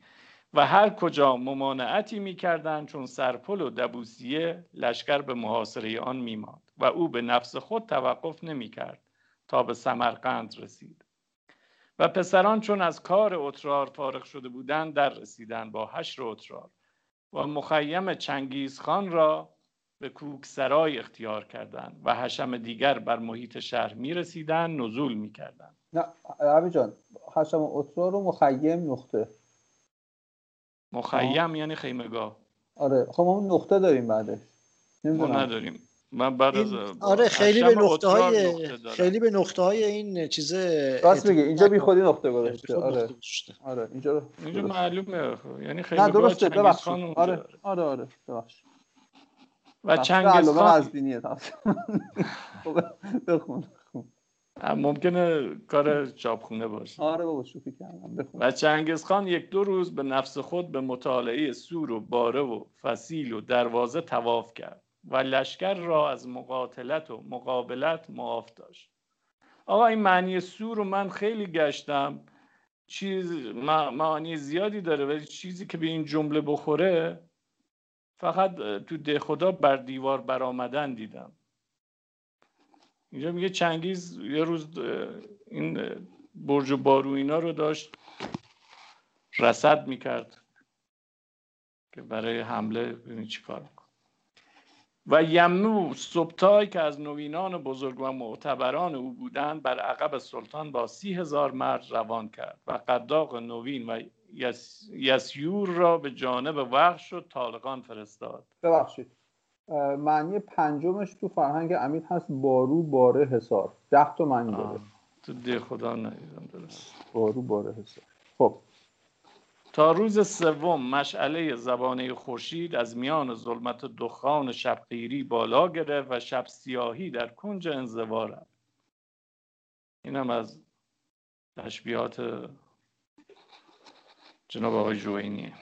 و هر کجا ممانعتی می کردند چون سرپل و دبوسیه لشکر به محاصره آن می ماند و او به نفس خود توقف نمی کرد تا به سمرقند رسید. و پسران چون از کار اترار فارغ شده بودند در رسیدند با حشر اترار و مخیم چنگیز خان را به کوکسرای اختیار کردند و حشم دیگر بر محیط شهر می رسیدند نزول می کردند نه عبی جان حشم اترا رو مخیم نقطه. مخیم یعنی خیمگاه آره خب ما نقطه داریم بعدش. ما نداریم. من بعد از آره خیلی به نقطه های نقطه. خیلی به نقطه های این چیز راست میگه اینجا بی خودی نقطه گذاشته آره. آره اینجا رو اینجا معلومه خب. یعنی نه خیمگاه درسته ببخشید. آره. آره آره ببخشید. و چنگیز خان از دینیه خب، بخون ممکنه کار چاپخونه باشه. آره بابا شوخی کردم بخون. و چنگیز خان یک دو روز به نفس خود به مطالعه سور و باره و فسیل و دروازه تواف کرد. و لشکر را از مقاتلت و مقابلت معاف داشت. آقا این معنی سور رو من خیلی گشتم. چیز معانی زیادی داره ولی چیزی که به این جمله بخوره فقط تو ده خدا بر دیوار برآمدن دیدم. اینجا میگه چنگیز یه روز این برج و بارو اینا رو داشت رسد می‌کرد که برای حمله ببینید چی کار می‌کنه. و یمنو سبتای که از نوینان بزرگ و معتبران او بودند بر عقب سلطان با سی هزار مرد روان کرد و قداق نوین و یس... یسیور را به جانب وحش و طالقان فرستاد. ببخشید. معنی پنجمش تو فرهنگ امید هست بارو باره حسار ده تا معنی داره. تو ده خدا ندیدم درست. بارو باره حسار خب. تا روز سوم مشعله زبانه خورشید از میان ظلمت دخان شبقیری بالا گرفت و شب سیاهی در کنج انزوا رفت. اینم از تشبیهات جناب آقای جوینی.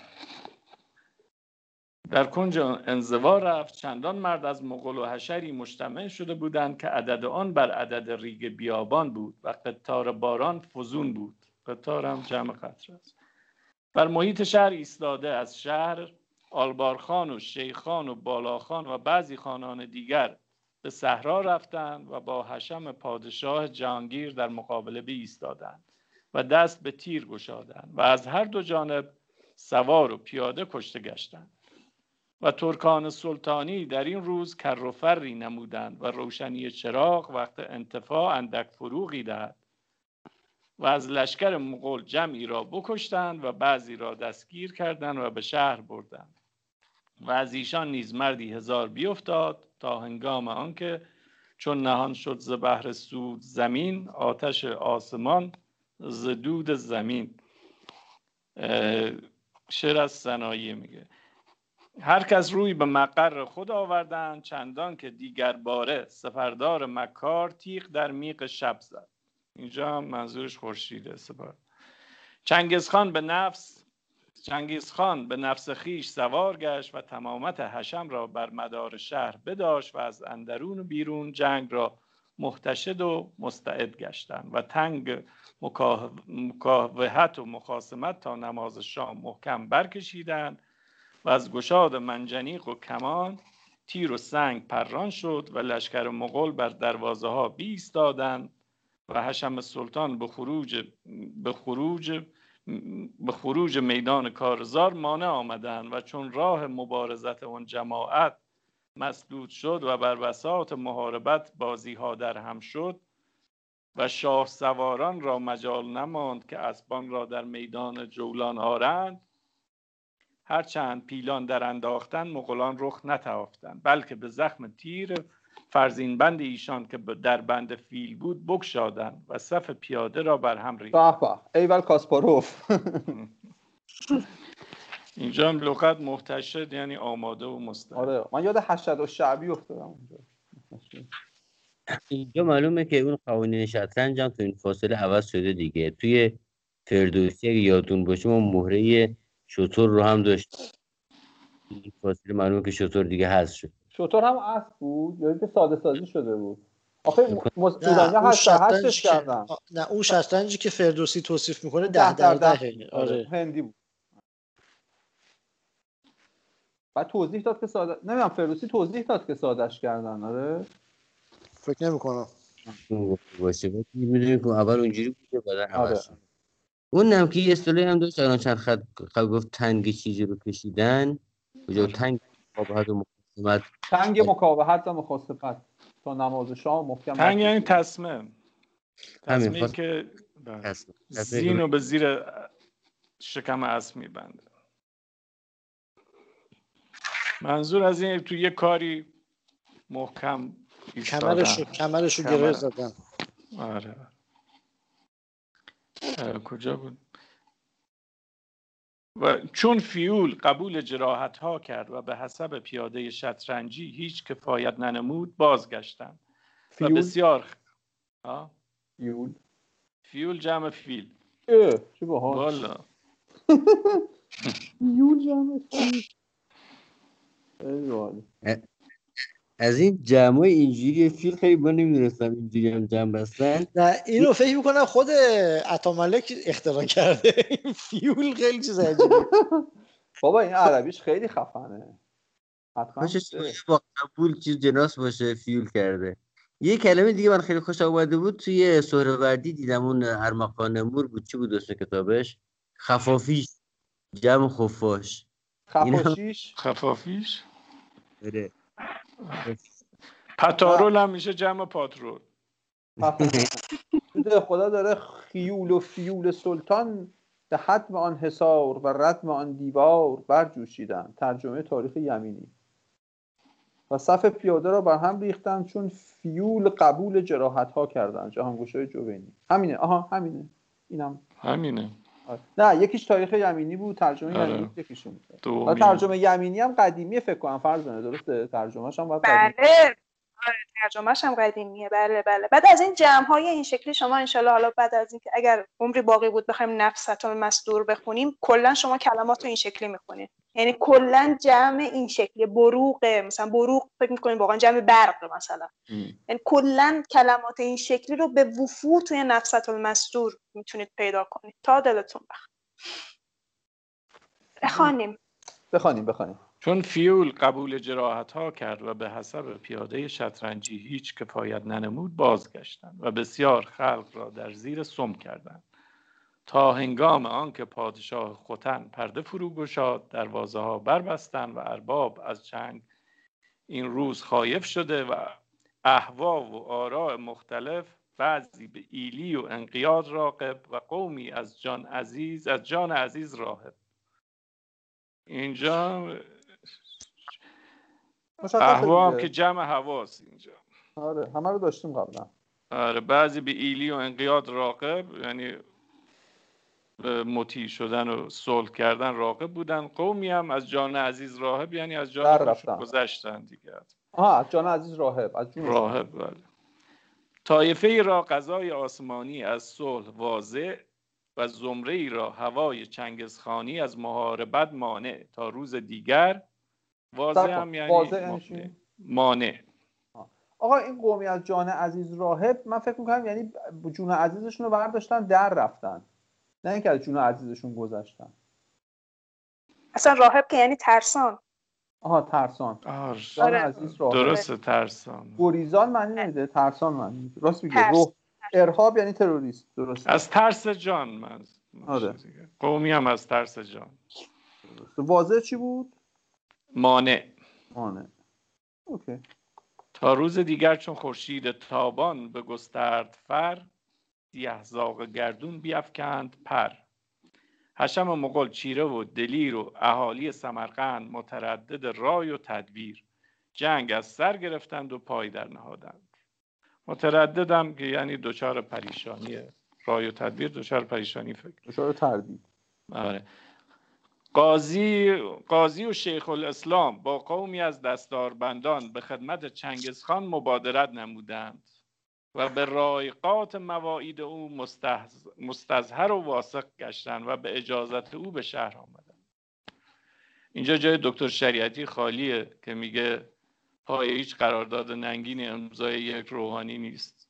در کنج انزوا رفت. چندان مرد از مغول و حشری مجتمع شده بودند که عدد آن بر عدد ریگ بیابان بود و قطار باران فزون بود. قطار هم جمع قطر است. بر محیط شهر ایستاده از شهر آلبارخان و شیخان و بالاخان و بعضی خانان دیگر به صحرا رفتند و با حشم پادشاه جهانگیر در مقابله ایستادند و دست به تیر گشادند و از هر دو جانب سوار و پیاده کشته گشتند و ترکان سلطانی در این روز کر و فری نمودند و روشنی چراغ وقت انتفاع اندک فروغی دهد. و از لشکر مغول جمعی را بکشتند و بعضی را دستگیر کردند و به شهر بردند. و از ایشان نیز مردی هزار بیفتاد تا هنگام آنکه چون نهان شد ز بحر سود زمین آتش آسمان ز دود زمین. شعر از میگه. هر کس روی به مقر خود آوردند چندان که دیگر باره سپردار مکار تیغ در میق شب زد. اینجا هم منظورش خورشیده سپر چنگیزخان به نفس چنگیزخان به نفس خیش سوار گشت و تمامت حشم را بر مدار شهر بداشت و از اندرون و بیرون جنگ را محتشد و مستعد گشتند و تنگ مکاوحت و مخاسمت تا نماز شام محکم برکشیدند و از گشاد منجنیق و کمان تیر و سنگ پران شد و لشکر مغول بر دروازه ها بیستادند و حشم سلطان به خروج به خروج به خروج میدان کارزار مانع آمدند و چون راه مبارزت آن جماعت مسدود شد و بر بساط محاربت بازی ها در هم شد و شاه سواران را مجال نماند که اسبان را در میدان جولان آرند هرچند پیلان در انداختن مغولان رخ نتافتند بلکه به زخم تیر فرزین بند ایشان که در بند فیل بود بگشادند و صف پیاده را بر هم ریختند ایول کاسپاروف اینجا هم لغت محتشد یعنی آماده و مستعد آره من یاد حشد و شعبی افتادم اونجا. اینجا معلومه که اون قوانین شطرنج هم تو این فاصله عوض شده دیگه. توی فردوسی اگه یادتون باشه ما مهره شطور رو هم داشت این فاصله معلومه که شطور دیگه حذف شد. شطور هم اسب بود یا اینکه ساده سازی شده بود؟ آخه هشتش که کردن. نه اون شطرنجی که فردوسی توصیف می‌کنه ده ده در در ده. ده. آره هندی بود. بعد توضیح داد که ساده نمی‌دونم فردوسی توضیح داد که سادش کردن آره؟ فکر نمی کنم اون گفته باشه می‌دونیم که اول اونجوری بوده بعدا عوض آره. شد. اون هم که یه اصطلاحی هم داشت الان چند خط گفت تنگ چیزی رو کشیدن. کجا تنگ مقابلت و مقاومت تنگ مکابهت و مخاصفت تا نماز شام محکم تنگ یعنی. تصمیم. همین، تصمیمی خواست- که زین رو به زیر شکم اسب میبنده. منظور از این تو یه کاری محکم. کمرشو کمرشو کمر. گره زدن. آره. کجا بود؟ و چون فیول قبول جراحت ها کرد و به حسب پیاده شطرنجی هیچ کفایت ننمود بازگشتند. و فیول؟ بسیار خ- آه؟ فیول. فیول جمع فیل. اه چه باحال. والا. فیول جمع فیل. از این جمع اینجوری فیل خیلی من نمی‌دونستم اینجوری هم جمع بستن. نه اینو فکر می‌کنم خود عطاملک اختراع کرده. این فیول خیلی چیز عجیبه. بابا این عربیش خیلی خفنه. حتما. با قبول چیز جناس باشه فیول کرده. یه کلمه دیگه من خیلی خوش آمده بود. توی سهروردی دیدم اون ارمغان مور بود. چی بود اسم کتابش؟ خفافیش. جمع خفاش. خفاشیش؟ خفافیش؟ آره. پتارول هم میشه جمع پاترول. خدا داره خیول و فیول سلطان به حتم آن حصار و ردم آن دیوار برجوشیدند. ترجمه تاریخ یمینی. و صف پیاده را بر هم ریختند چون فیول قبول جراحت ها کردند. جهانگشای جوینی. همینه. آها همینه. اینم همینه. نه یکیش تاریخ یمینی بود ترجمه آره. یمینی یکیشون بود. ترجمه یمینی هم قدیمیه فکر کنم فرزانه درسته؟ ترجمهش هم باید بله. قدیمی. آره ترجمهش هم قدیمیه بله بله. بعد از این جمع های این شکلی شما انشالله حالا بعد از اینکه اگر عمری باقی بود بخوایم نفست مصدور بخونیم کلا شما کلمات رو این شکلی می‌خونید. یعنی کلا جمع این شکلی بروق مثلا بروق فکر می‌کنید واقعا جمع برق مثلا. یعنی کلا کلمات این شکلی رو به وفور توی نفست المصدور می‌تونید پیدا کنید. تا دلتون بخواد بخوانیم. بخوانیم بخوانیم. چون فیول قبول جراحت ها کرد و به حسب پیاده شطرنجی هیچ کفایت ننمود بازگشتند و بسیار خلق را در زیر سم کردند. تا هنگام آنکه پادشاه خوتن پرده فرو گشاد دروازه ها بربستند و ارباب از چنگ این روز خایف شده و احوا و آراء مختلف بعضی به ایلی و انقیاد راقب و قومی از جان عزیز از جان عزیز راهب. اینجا مشخصه احوا هم دیگه. که جمع حواس اینجا. آره همه رو داشتیم قبلا. آره بعضی به ایلی و انقیاد راقب یعنی مطیع شدن و صلح کردن راقب بودن. قومی هم از جان عزیز راهب یعنی از جان. گذشتن دیگه. آها از جان عزیز راهب از جون راهب بله. طایفه ای را غذای آسمانی از صلح واضع و زمره ای را هوای چنگزخانی از محاربت مانع تا روز دیگر کن. هم یعنی واضع یعنی مانع. آقا این قومی از جان عزیز راهب من فکر می‌کنم یعنی جون عزیزشون رو برداشتن در رفتن. نه اینکه از جون عزیزشون گذشتن. اصلا راهب که یعنی ترسان. آها ترسان. آره. عزیز راهب. درست ترسان. گریزان معنی نمیده ترسان معنی راست میگه؟ ترس. روح. ارهاب یعنی تروریست. درست از ترس جان من آره. قومی هم از ترس جان. واضح چی بود؟ مانع. آنه اوکی. تا روز دیگر چون خورشید تابان به گسترد فر سیه زاغ گردون بیافکند پر. حشم مغل چیره و دلیر و اهالی سمرقند متردد رای و تدبیر. جنگ از سر گرفتند و پای در نهادند. مترددم که یعنی دچار پریشانی رای و تدبیر دچار پریشانی فکر. دچار تردید. آره. قاضی قاضی و شیخ الاسلام با قومی از دستاربندان به خدمت چنگزخان مبادرت نمودند و به رایقات مواعید او مستحز- مستظهر و واثق گشتند و به اجازت او به شهر آمدند اینجا جای دکتر شریعتی خالیه که میگه پای هیچ قرارداد ننگین امضای یک روحانی نیست.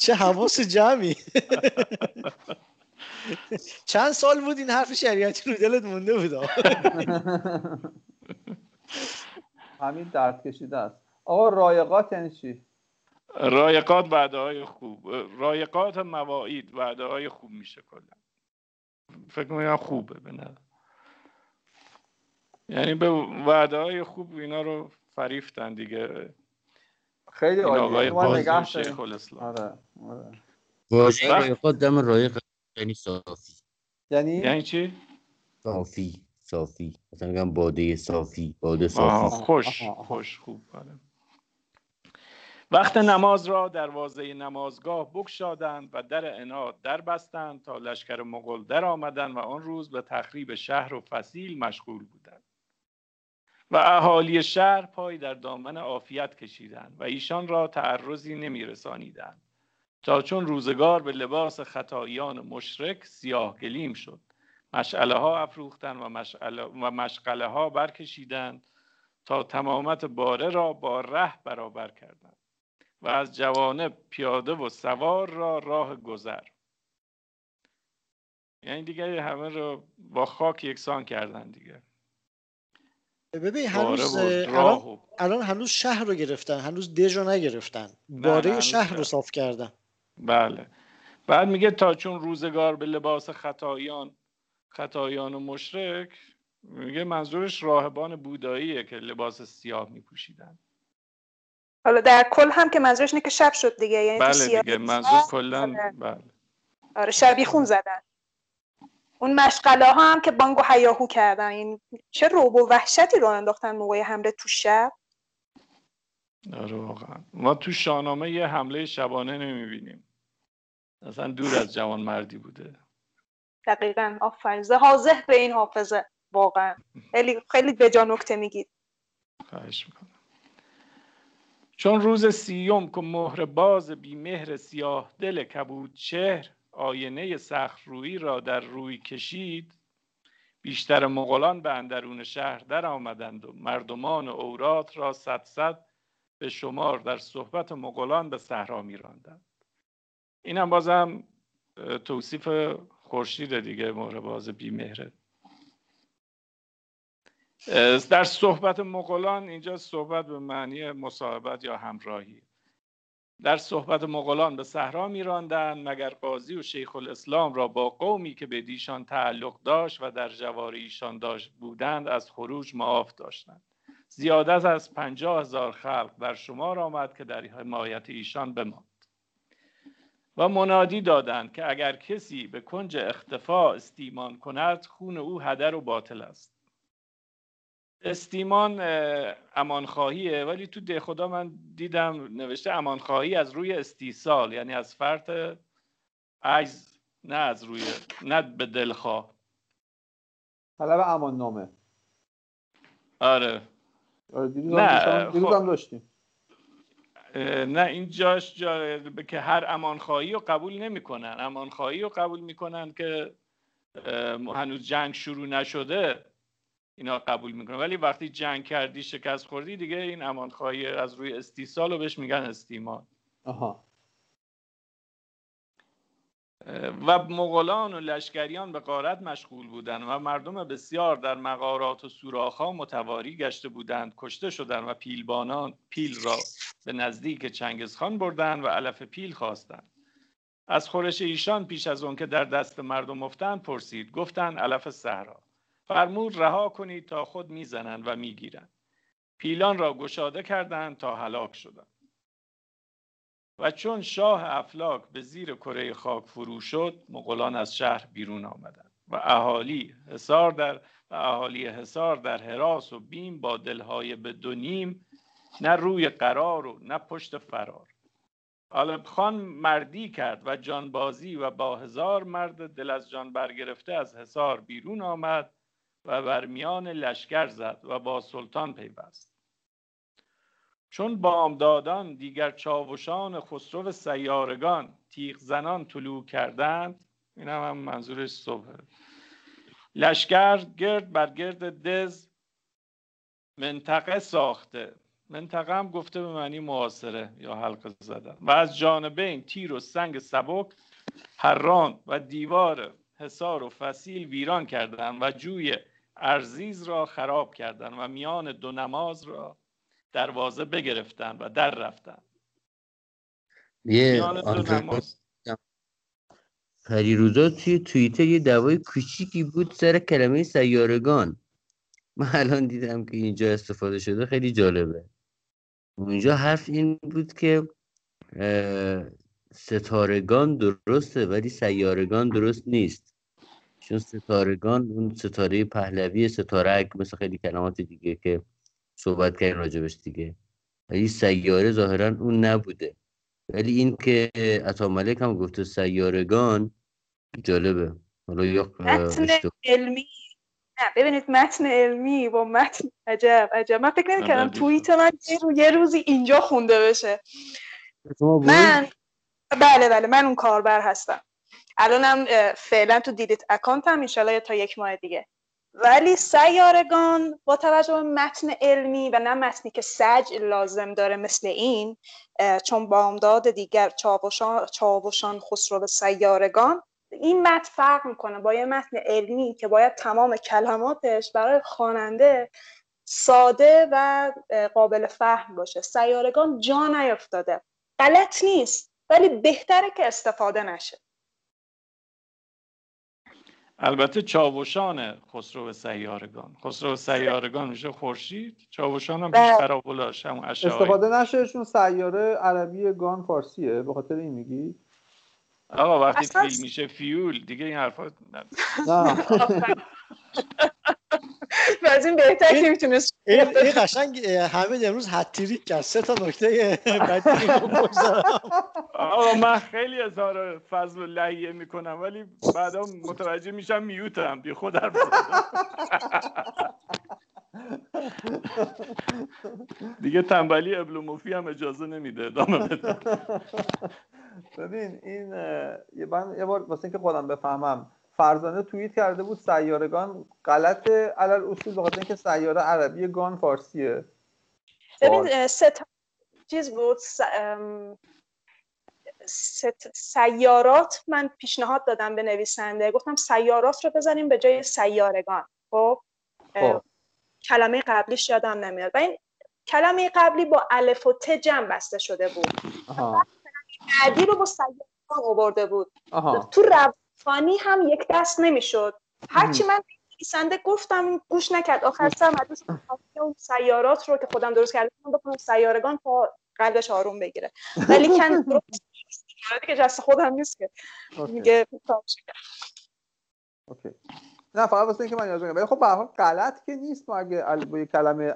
چه حواس جمعی چند سال بود این حرف شریعتی رو دلت مونده بود. همین درد کشیده است. آقا رایقات یعنی چی؟ رایقات وعده های خوب رایقات مواعید وعده های خوب میشه کلا. فکر می‌کنم خوبه به نظر. یعنی به وعده های خوب اینا رو فریفتن دیگه. خیلی آقای عالیه و نگه شیخ. الاسلام. آره آره. واژه رایقات دم رایق یعنی صافی یعنی یعنی چی؟ صافی صافی مثلا میگم باده صافی باده آه، صافی خوش. خوش خوب آره. وقت نماز را دروازه نمازگاه بگشادند و در اناد در بستند تا لشکر مغول در آمدند و آن روز به تخریب شهر و فسیل مشغول بودند و اهالی شهر پای در دامن عافیت کشیدند و ایشان را تعرضی نمی رسانیدند تا چون روزگار به لباس خطایان مشرک سیاه گلیم شد. مشعله ها افروختند و مشعله, و مشغله ها برکشیدند تا تمامت باره را با ره برابر کردند و از جوانب پیاده و سوار را راه گذر. یعنی دیگه همه رو با خاک یکسان کردن دیگه. ببین هنوز الان الان هنوز شهر رو گرفتن هنوز دژ رو نگرفتن. باره شهر. رو صاف کردن. بله. بعد میگه تا چون روزگار به لباس خطایان خطایان و مشرک میگه منظورش راهبان بوداییه که لباس سیاه میپوشیدن. حالا در کل هم که منظورش اینه که شب شد دیگه یعنی بله سیاهی دیگه منظور کلا آره. بله. آره شبیخون زدن. اون مشغله ها هم که بانگو حیاهو کردن. این چه روب و وحشتی رو انداختن موقع حمله تو شب؟ آره واقعا. ما تو شاهنامه یه حمله شبانه نمی‌بینیم. اصلا دور از جوان مردی بوده. دقیقا. آفرین. حاضر به این حافظه. واقعا. خیلی خیلی به جا نکته میگید خواهش می‌کنم. چون روز سیوم که مهر باز بی مهر سیاه دل کبود شهر آینه سخت روی را در روی کشید بیشتر مغولان به اندرون شهر در آمدند و مردمان اورات را صد صد به شمار در صحبت مغولان به صحرا میراندند. این هم بازم توصیف خورشید دیگه مهر باز بی مهره در صحبت مغولان اینجا صحبت به معنی مصاحبت یا همراهی. در صحبت مغولان به صحرا میراندند مگر قاضی و شیخ الاسلام را با قومی که به دیشان تعلق داشت و در جوار ایشان داشت بودند از خروج معاف داشتند. زیادت از پنجاه هزار خلق در شمار آمد که در حمایت ایشان بماند. و منادی دادند که اگر کسی به کنج اختفا استیمان کند خون او هدر و باطل است. استیمان امانخواهیه ولی تو ده خدا من دیدم نوشته امانخواهی از روی استیصال یعنی از فرط عجز نه از روی نه به دلخواه. طلب امان نامه آره. آره نه خب... هم داشتیم. نه این جاش جا که هر امانخواهی رو قبول نمی‌کنن. امانخواهی رو قبول می‌کنن که هنوز جنگ شروع نشده اینا قبول می‌کنن. ولی وقتی جنگ کردی شکست خوردی دیگه این امانخواهی از روی استیصال رو بهش میگن استیمان آها. و مغولان و لشکریان به قارت مشغول بودند و مردم بسیار در مغارات و سوراخها متواری گشته بودند کشته شدند و پیلبانان پیل را به نزدیک چنگزخان بردند و علف پیل خواستند. از خورش ایشان پیش از اون که در دست مردم افتند پرسید گفتند علف صحرا فرمود رها کنید تا خود می‌زنند و می‌گیرند. پیلان را گشاده کردند تا هلاک شدند. و چون شاه افلاک به زیر کره خاک فرو شد مغولان از شهر بیرون آمدند و اهالی حصار در و اهالی حصار در حراس و بیم با دلهای به دو نیم نه روی قرار و نه پشت فرار. آلب خان مردی کرد و جانبازی و با هزار مرد دل از جان برگرفته از حصار بیرون آمد و بر میان لشکر زد و با سلطان پیوست. چون بامدادان دیگر چاوشان خسرو سیارگان تیغ زنان طلوع کردند این هم, هم منظورش صبح لشکر گرد بر گرد دز منطقه ساخته. منطقه هم گفته به معنی معاصره یا حلقه زدن. و از جانبین تیر و سنگ سبک هران و دیوار حصار و فسیل ویران کردند و جوی ارزیز را خراب کردند و میان دو نماز را دروازه بگرفتن و در رفتن. یه روزا توی توییتر یه دوای کوچیکی بود سر کلمه سیارگان. من الان دیدم که اینجا استفاده شده خیلی جالبه. اونجا حرف این بود که ستارگان درسته ولی سیارگان درست نیست. چون ستارگان اون ستاره پهلوی ستاره مثل خیلی کلمات دیگه که صحبت کردیم راجبش دیگه. ولی سیاره ظاهرا اون نبوده. ولی این که ملک هم گفته سیارگان جالبه. حالا یا متن علمی. نه ببینید متن علمی با متن عجب عجب. من فکر نمی‌کردم توییت من یه روزی اینجا خونده بشه. من بله بله من اون کاربر هستم. الانم فعلا تو دیدیت اکانتم. انشالله تا یک ماه دیگه. ولی سیارگان با توجه به متن علمی و نه متنی که سج لازم داره مثل این چون بامداد دیگر چاوشان, چاوشان خسرو سیارگان این متن فرق می‌کنه. با یه متن علمی که باید تمام کلماتش برای خواننده ساده و قابل فهم باشه. سیارگان جا نیفتاده. غلط نیست ولی بهتره که استفاده نشه. البته چاوشان خسرو سیارگان. خسرو سیارگان میشه خورشید چاوشان هم پیش قرابلاش هم استفاده نشه چون سیاره عربی گان فارسیه. به خاطر این میگی؟ آقا وقتی اصلا- فیلم میشه فیول دیگه این حرفا نه. و از این بهتر که می‌تونست این این قشنگ اه، حمید امروز هتریک کرد. سه تا نکته آقا من خیلی اظهار فضل و لحیه می‌کنم ولی بعدا متوجه میشم میوتم بی خود. دیگه تنبلی ابل و مفی هم اجازه نمیده ادامه بده. ببین این یه من یه بار واسه اینکه خودم بفهمم فرزانه توییت کرده بود سیارگان غلط علل اصول به خاطر اینکه سیاره عربی گان فارسیه. ببین تا چیز بود. س... ست... سیارات من پیشنهاد دادم به نویسنده. گفتم سیارات رو بذاریم به جای سیارگان. خب؟ خب. کلمه قبلیش یادم نمیاد. و این کلمه قبلی با الف و ت جمع بسته شده بود. بعدی رو با سیارگان آورده بود. آها. تو روانی هم یک دست نمی‌شد. هرچی من نویسنده گفتم گوش نکرد. آخر سر اون سیارات رو که خودم درست کردم بکنم سیارگان تا قلبش آروم بگیره. ولی کن دیگه جست خودم نیست که. میگه. اوکی. نه فقط واسه اینکه من یاد ولی خب به حال غلط که نیست. ما اگه با یه کلمه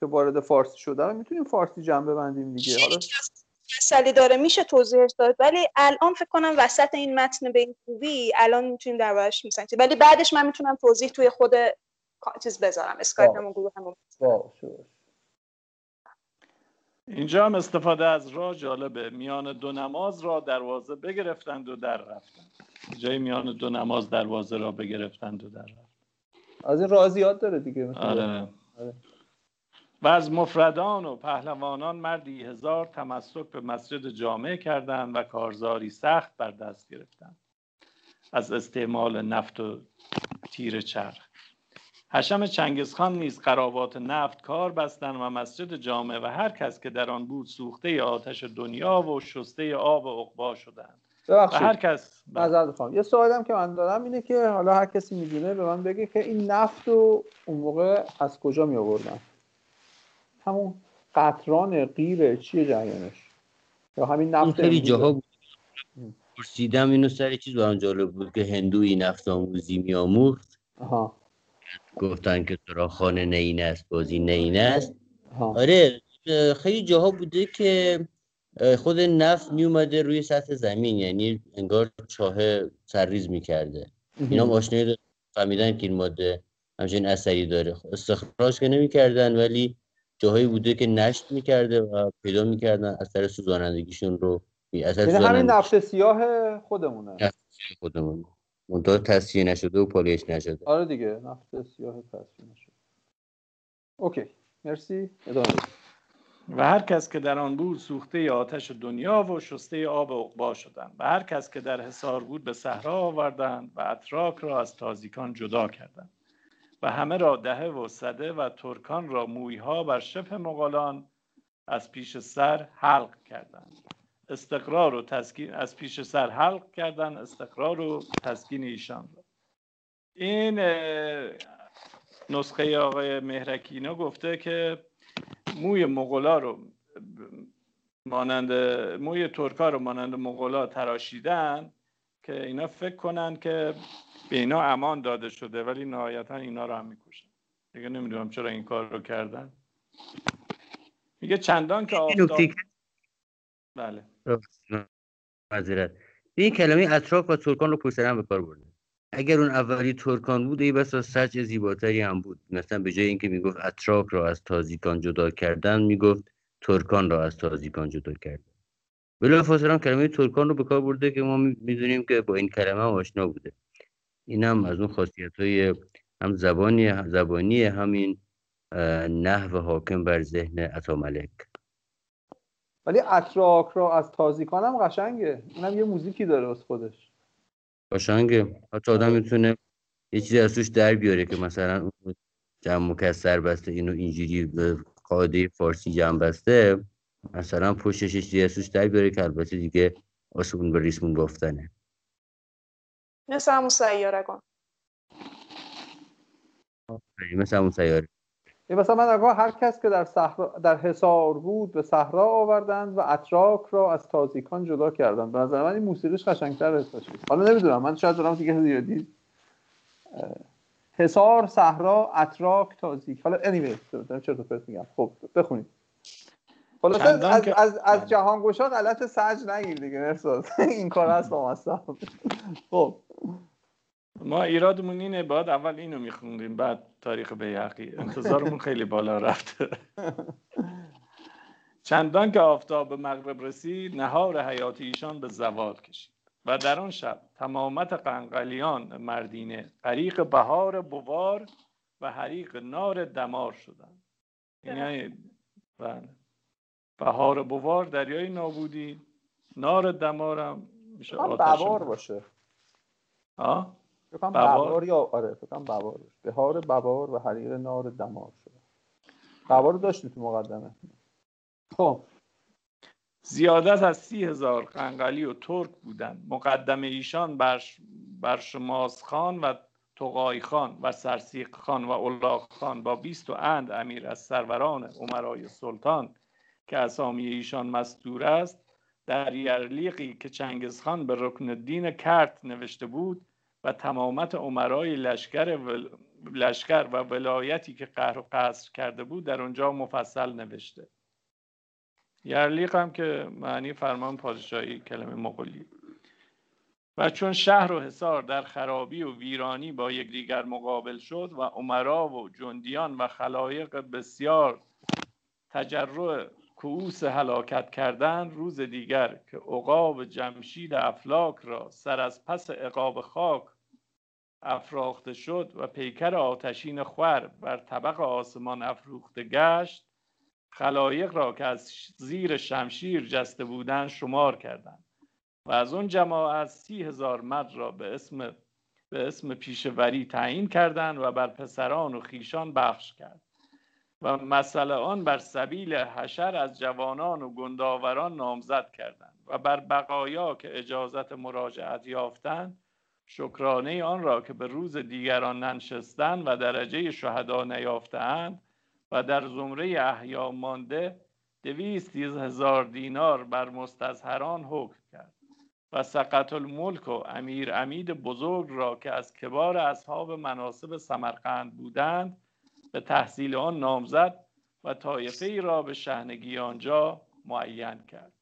که وارد فارسی شده رو می‌تونیم فارسی جمع ببندیم دیگه. حالا مسئله داره میشه توضیحش داد. ولی الان فکر کنم وسط این متن به این خوبی الان می‌تونیم دربارش میسنجیم. ولی بعدش من می‌تونم توضیح توی خود چیز بذارم. اسکایپ همون گروه همون. اینجا هم استفاده از راه جالبه. میان دو نماز را دروازه بگرفتند و در رفتند. جای میان دو نماز دروازه را بگرفتند و در رفتند. از این راه زیاد داره دیگه مثلا. آره. آره. و از مفردان و پهلوانان مردی هزار تمسک به مسجد جامع کردند و کارزاری سخت بر دست گرفتند. از استعمال نفت و تیر چرخ. حشم چنگزخان نیز قرابات نفت کار بستند و مسجد جامع و هر کس که در آن بود سوخته آتش دنیا و شسته آب عقبا شدند. و ببخشید. هر کس معذرت می‌خوام. یه سوالم که من دارم اینه که حالا هر کسی می‌دونه به من بگه که این نفت رو اون موقع از کجا می آوردن همون قطران غیره چیه جریانش؟ یا همین نفت خیلی؟ جاها بود. پرسیدم اینو سر چیز برام جالب بود که هندوی نفت آموزی میآموخت آها. گفتن که سراخان نه این است بازی نه این است. آره خیلی جاها بوده که خود نفت می اومده روی سطح زمین یعنی انگار چاه سرریز می‌کرده اینا هم آشنایی فهمیدن که این ماده همچنین اثری داره. استخراج که نمی‌کردن ولی جاهایی بوده که نشت می‌کرده و پیدا می‌کردن اثر سوزانندگیشون رو. اثر یعنی همین نفت سیاه خودمونه. نفت خودمون. منتها تصفیه نشده و پالایش نشده. آره دیگه نفت سیاه تصفیه نشد OK. مرسی. ادامه. و هر کس که در آن بود سوخته آتش دنیا و شسته آب عقبا شدند. و هر کس که در حصار بود به صحرا آوردند و اتراک را از تازیکان جدا کردند. و همه را دهه و صده و ترکان را مویها بر شبه مغولان از پیش سر حلق کردند. استقرار و تسکین از پیش سر حلق کردند استقرار و تسکین ایشان را. این نسخه آقای مهرکینا گفته که موی مغولا رو مانند موی ترکا رو مانند مغولا تراشیدن که اینا فکر کنن که به اینا امان داده شده ولی نهایتا اینا رو هم می‌کشن دیگه نمی‌دونم چرا این کار رو کردن. میگه چندان که آفتاب بله. معذرت این کلمه اتراک و ترکان رو پشت به کار برده. اگر اون اولی ترکان بود ای بسا سجع زیباتری هم بود. مثلا به جای اینکه می‌گفت اتراک را از تازیکان جدا کردن می‌گفت ترکان را از تازیکان جدا کردن. بلافاصله هم کلمه ترکان رو به کار برده که ما می‌دونیم که با این کلمه آشنا بوده. این هم از اون خاصیت های هم زبانی زبانی همین نحو حاکم بر ذهن عطاملک. ولی اتراک را از تازیکان هم قشنگه. اینم یه موزیکی داره از خودش. قشنگه. حتی آدم می‌تونه یه چیزی از توش در بیاره که مثلا جمع مکسر بسته اینو اینجوری به قاعده فارسی جمع بسته مثلا پشتش یه چیزی از توش در بیاره که البته دیگه آسمون به ریسمون بافتنه. مثل همون سیارگان مثل همون سیاره مثلا من اگه هر کس که در صحرا در حصار بود به صحرا آوردند و اتراک را از تازیکان جدا کردند. به نظر من این موسیقیش قشنگتر حالا نمی‌دونم من شاید دارم دیگه زیادی حصار صحرا اتراک تازیک. حالا anyway چرت و میگم. خب بخونید خلاصه از, از, از, جهان گشا غلط سج نگیر دیگه نرساز این کار هست با خب. ما ایرادمون اینه باید اول اینو میخوندیم بعد تاریخ بیهقی انتظارمون خیلی بالا رفته. چندان که آفتاب به مغرب رسید نهار حیات ایشان به زوال کشید. و در آن شب تمامت قنقلیان مردینه حریق بهار بوار و حریق نار دمار شدند. یعنی بله. بهار بوار دریای نابودی نار دمارم میشه بوار باشه. آه؟ فکرم بوار یا آره فکرم بوار بهار بوار و حریر نار دمار شده. بوار داشتی تو مقدمه. خب. زیادت از سی هزار قنقلی و ترک بودند مقدم ایشان بر برشماز خان و تقای خان و سرسیق خان و اولاق خان با بیست و اند امیر از سروران عمرای سلطان که اسامی ایشان مستور است در یرلیقی که چنگزخان به رکن الدین کرت نوشته بود و تمامت عمرای لشکر, و... لشکر و ولایتی که قهر و قصر کرده بود در اونجا مفصل نوشته. یرلیق هم که معنی فرمان پادشاهی کلمه مغولی. و چون شهر و حصار در خرابی و ویرانی با یکدیگر مقابل شد و عمرا و جندیان و خلایق بسیار تجرع کعوس هلاکت کردن روز دیگر که عقاب جمشید افلاک را سر از پس عقاب خاک افراخته شد و پیکر آتشین خور بر طبق آسمان افروخته گشت خلایق را که از زیر شمشیر جسته بودند شمار کردند و از اون جماعت سی هزار مرد را به اسم به اسم پیشوری تعیین کردند و بر پسران و خیشان بخش کرد. و مسئله آن بر سبیل حشر از جوانان و گنداوران نامزد کردند و بر بقایا که اجازت مراجعت یافتند شکرانه آن را که به روز دیگران ننشستند و درجه شهدا نیافتند و در زمره احیا مانده دویست هزار دینار بر مستظهران حکم کرد و سقط الملک و امیر امید بزرگ را که از کبار اصحاب مناسب سمرقند بودند به تحصیل آن نامزد و طایفه ای را به شهنگی آنجا معین کرد.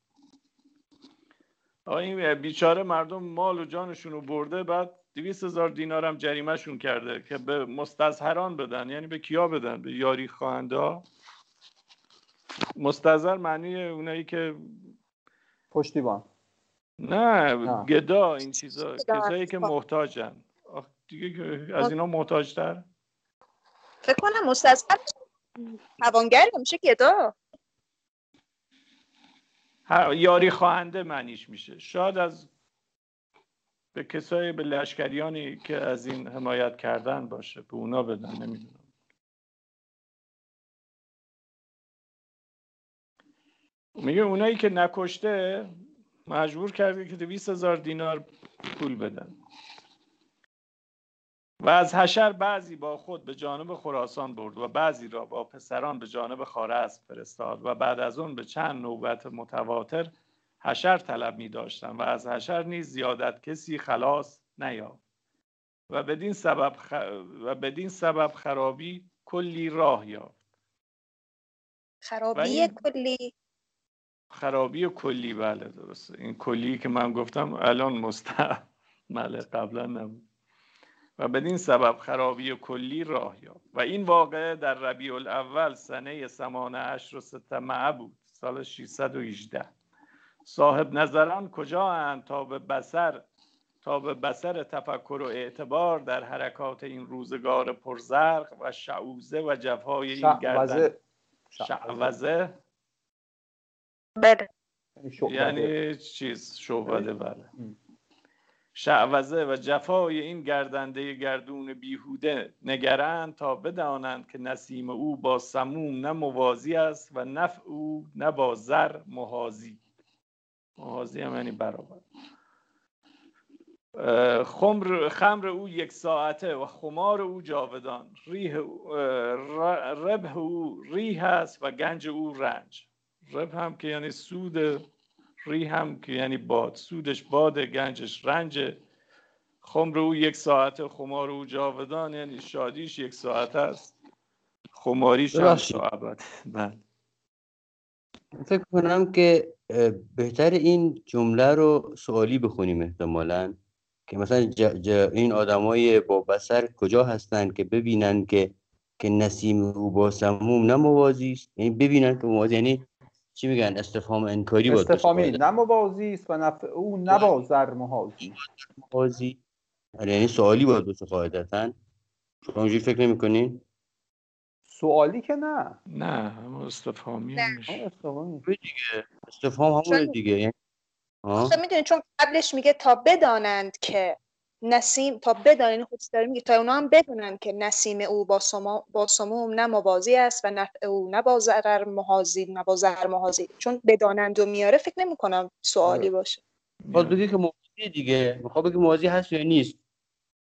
این بیچاره مردم مال و جانشون رو برده بعد دویست هزار دینار هم جریمهشون کرده که به مستظهران بدن. یعنی به کیا بدن؟ به یاری خواهنده ها؟ مستظهر معنی اونایی که پشتیبان. نه, نه. گدا این چیزا کسایی که محتاجن. دیگه از اینا محتاجتر؟ فکر کنم مستظهر توانگر میشه گدا یاری خواهنده معنیش میشه. شاید از به کسایی به لشکریانی که از این حمایت کردن باشه. به اونا بدن نمی‌دونم. میگه اونایی که نکشته مجبور کرده که دویست هزار دینار پول بدن. و از حشر بعضی با خود به جانب خراسان برد و بعضی را با پسران به جانب خارزم فرستاد و بعد از اون به چند نوبت متواتر حشر طلب می داشتن و از حشر نیز زیادت کسی خلاص نیافت. و بدین سبب و بدین سبب خرابی کلی راه یافت. خرابی کلی؟ خرابی کلی بله درسته. این کلی که من گفتم الان مستعمله قبلا نبود. و بدین سبب خرابی کلی راه یافت. و این واقعه در ربیع الاول سنه سمانه عشر و ستمعه بود سال 618 صاحب نظران کجا اند تا به بسر تا به بسر تفکر و اعتبار در حرکات این روزگار پرزرق و شعوزه و جفای این گردن؟ شعوزه. بله. یعنی چیز؟ شعبده بله. شعوزه و جفای این گردنده گردون بیهوده نگرند تا بدانند که نسیم او با سموم نه موازی است و نفع او نه با زر محازی محاضی هم یعنی برابر. خمر خمر او یک ساعته و خمار او جاودان. ریه ربه او ریه است و گنج او رنج. رب هم که یعنی سود ری هم که یعنی باد سودش باد گنجش رنج. خمر او یک ساعته خمار او جاودان یعنی شادیش یک ساعت است. خماریش هم ساعت بله. فکر کنم که بهتر این جمله رو سوالی بخونیم احتمالا که مثلا ج این آدمای با بسر کجا هستن که ببینن که که نسیم او با سموم نه موازی است. یعنی ببینن که موازی یعنی چی میگن؟ استفهام انکاری با استفهامی نه موازی است و نفع او نه با زر موازی آره، یعنی سوالی باید باشه قاعدتا. شما اونجوری فکر نمی‌کنین سوالی که نه. نه همون استفهامی میشه. استفهامی دیگه. استفهام همونه دیگه. یعنی می‌دونی چون قبلش میگه تا بدانند که نسیم تا بدانند خودش داره میگه تا اونا هم بدونن که نسیم او با, سما با سموم نه موازی است و نفع او نه با ضرر محاضی نه با ضرر محاضی چون بدانند و میاره فکر نمی کنم سوالی آره. باشه. باز بگی که موازی دیگه. می‌خواد بگه موازی هست یا نیست.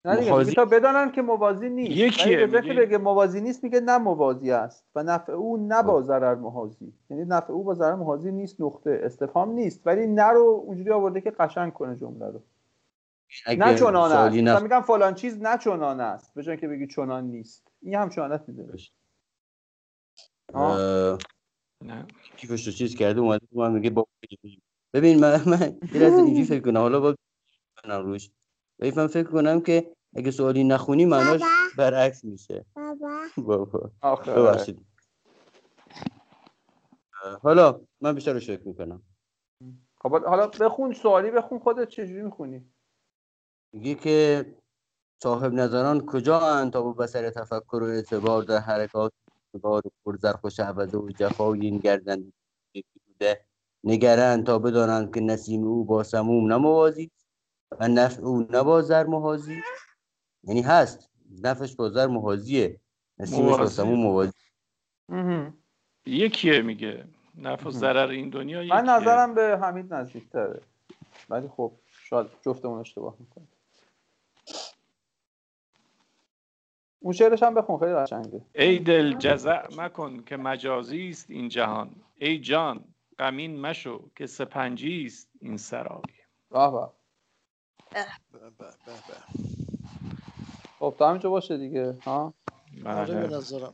نه دیگه تا بدانن که موازی نیست. یکیه میگه... بگه موازی نیست میگه نه موازی است و نفع او نه با ضرر محاضی یعنی نفع او با ضرر محاضی نیست نقطه استفهام نیست. ولی نه رو اونجوری آورده که قشنگ کنه جمله رو. نه چنان است. نف... میگم فلان چیز نه چنان است. به که بگی چنان نیست. این هم چنانت میده نه. کیفش رو چیز کرده اومده من میگه با ببین من من یه لحظه اینجوری فکر کنم. حالا با روش. من فکر کنم که اگه سوالی نخونی معناش برعکس میشه. بابا. ببخشید. حالا من بیشتر رو شکر می‌کنم. خب حالا بخون سوالی بخون خودت چجوری می‌خونی؟ میگه که صاحب نظران کجا اند تا با بسر تفکر و اعتبار در حرکات بار پرزرخ و شعبده و جفای این گردن بوده نگرند تا بدانند که نسیم او با سموم نموازی و نفع او نبا زر محازی یعنی هست نفعش با زر محازیه نسیمش با سموم موازی یکیه میگه نفع و ضرر این دنیا یکیه. من نظرم به حمید نزدیکتره. ولی خب شاید جفتمون اشتباه می‌کنه اون شعرش هم بخون خیلی قشنگه. ای دل جزع مکن که مجازی است این جهان. ای جان غمین مشو که سپنجی است این سرای. راه خب تا همینجا باشه دیگه ها؟ به نظرم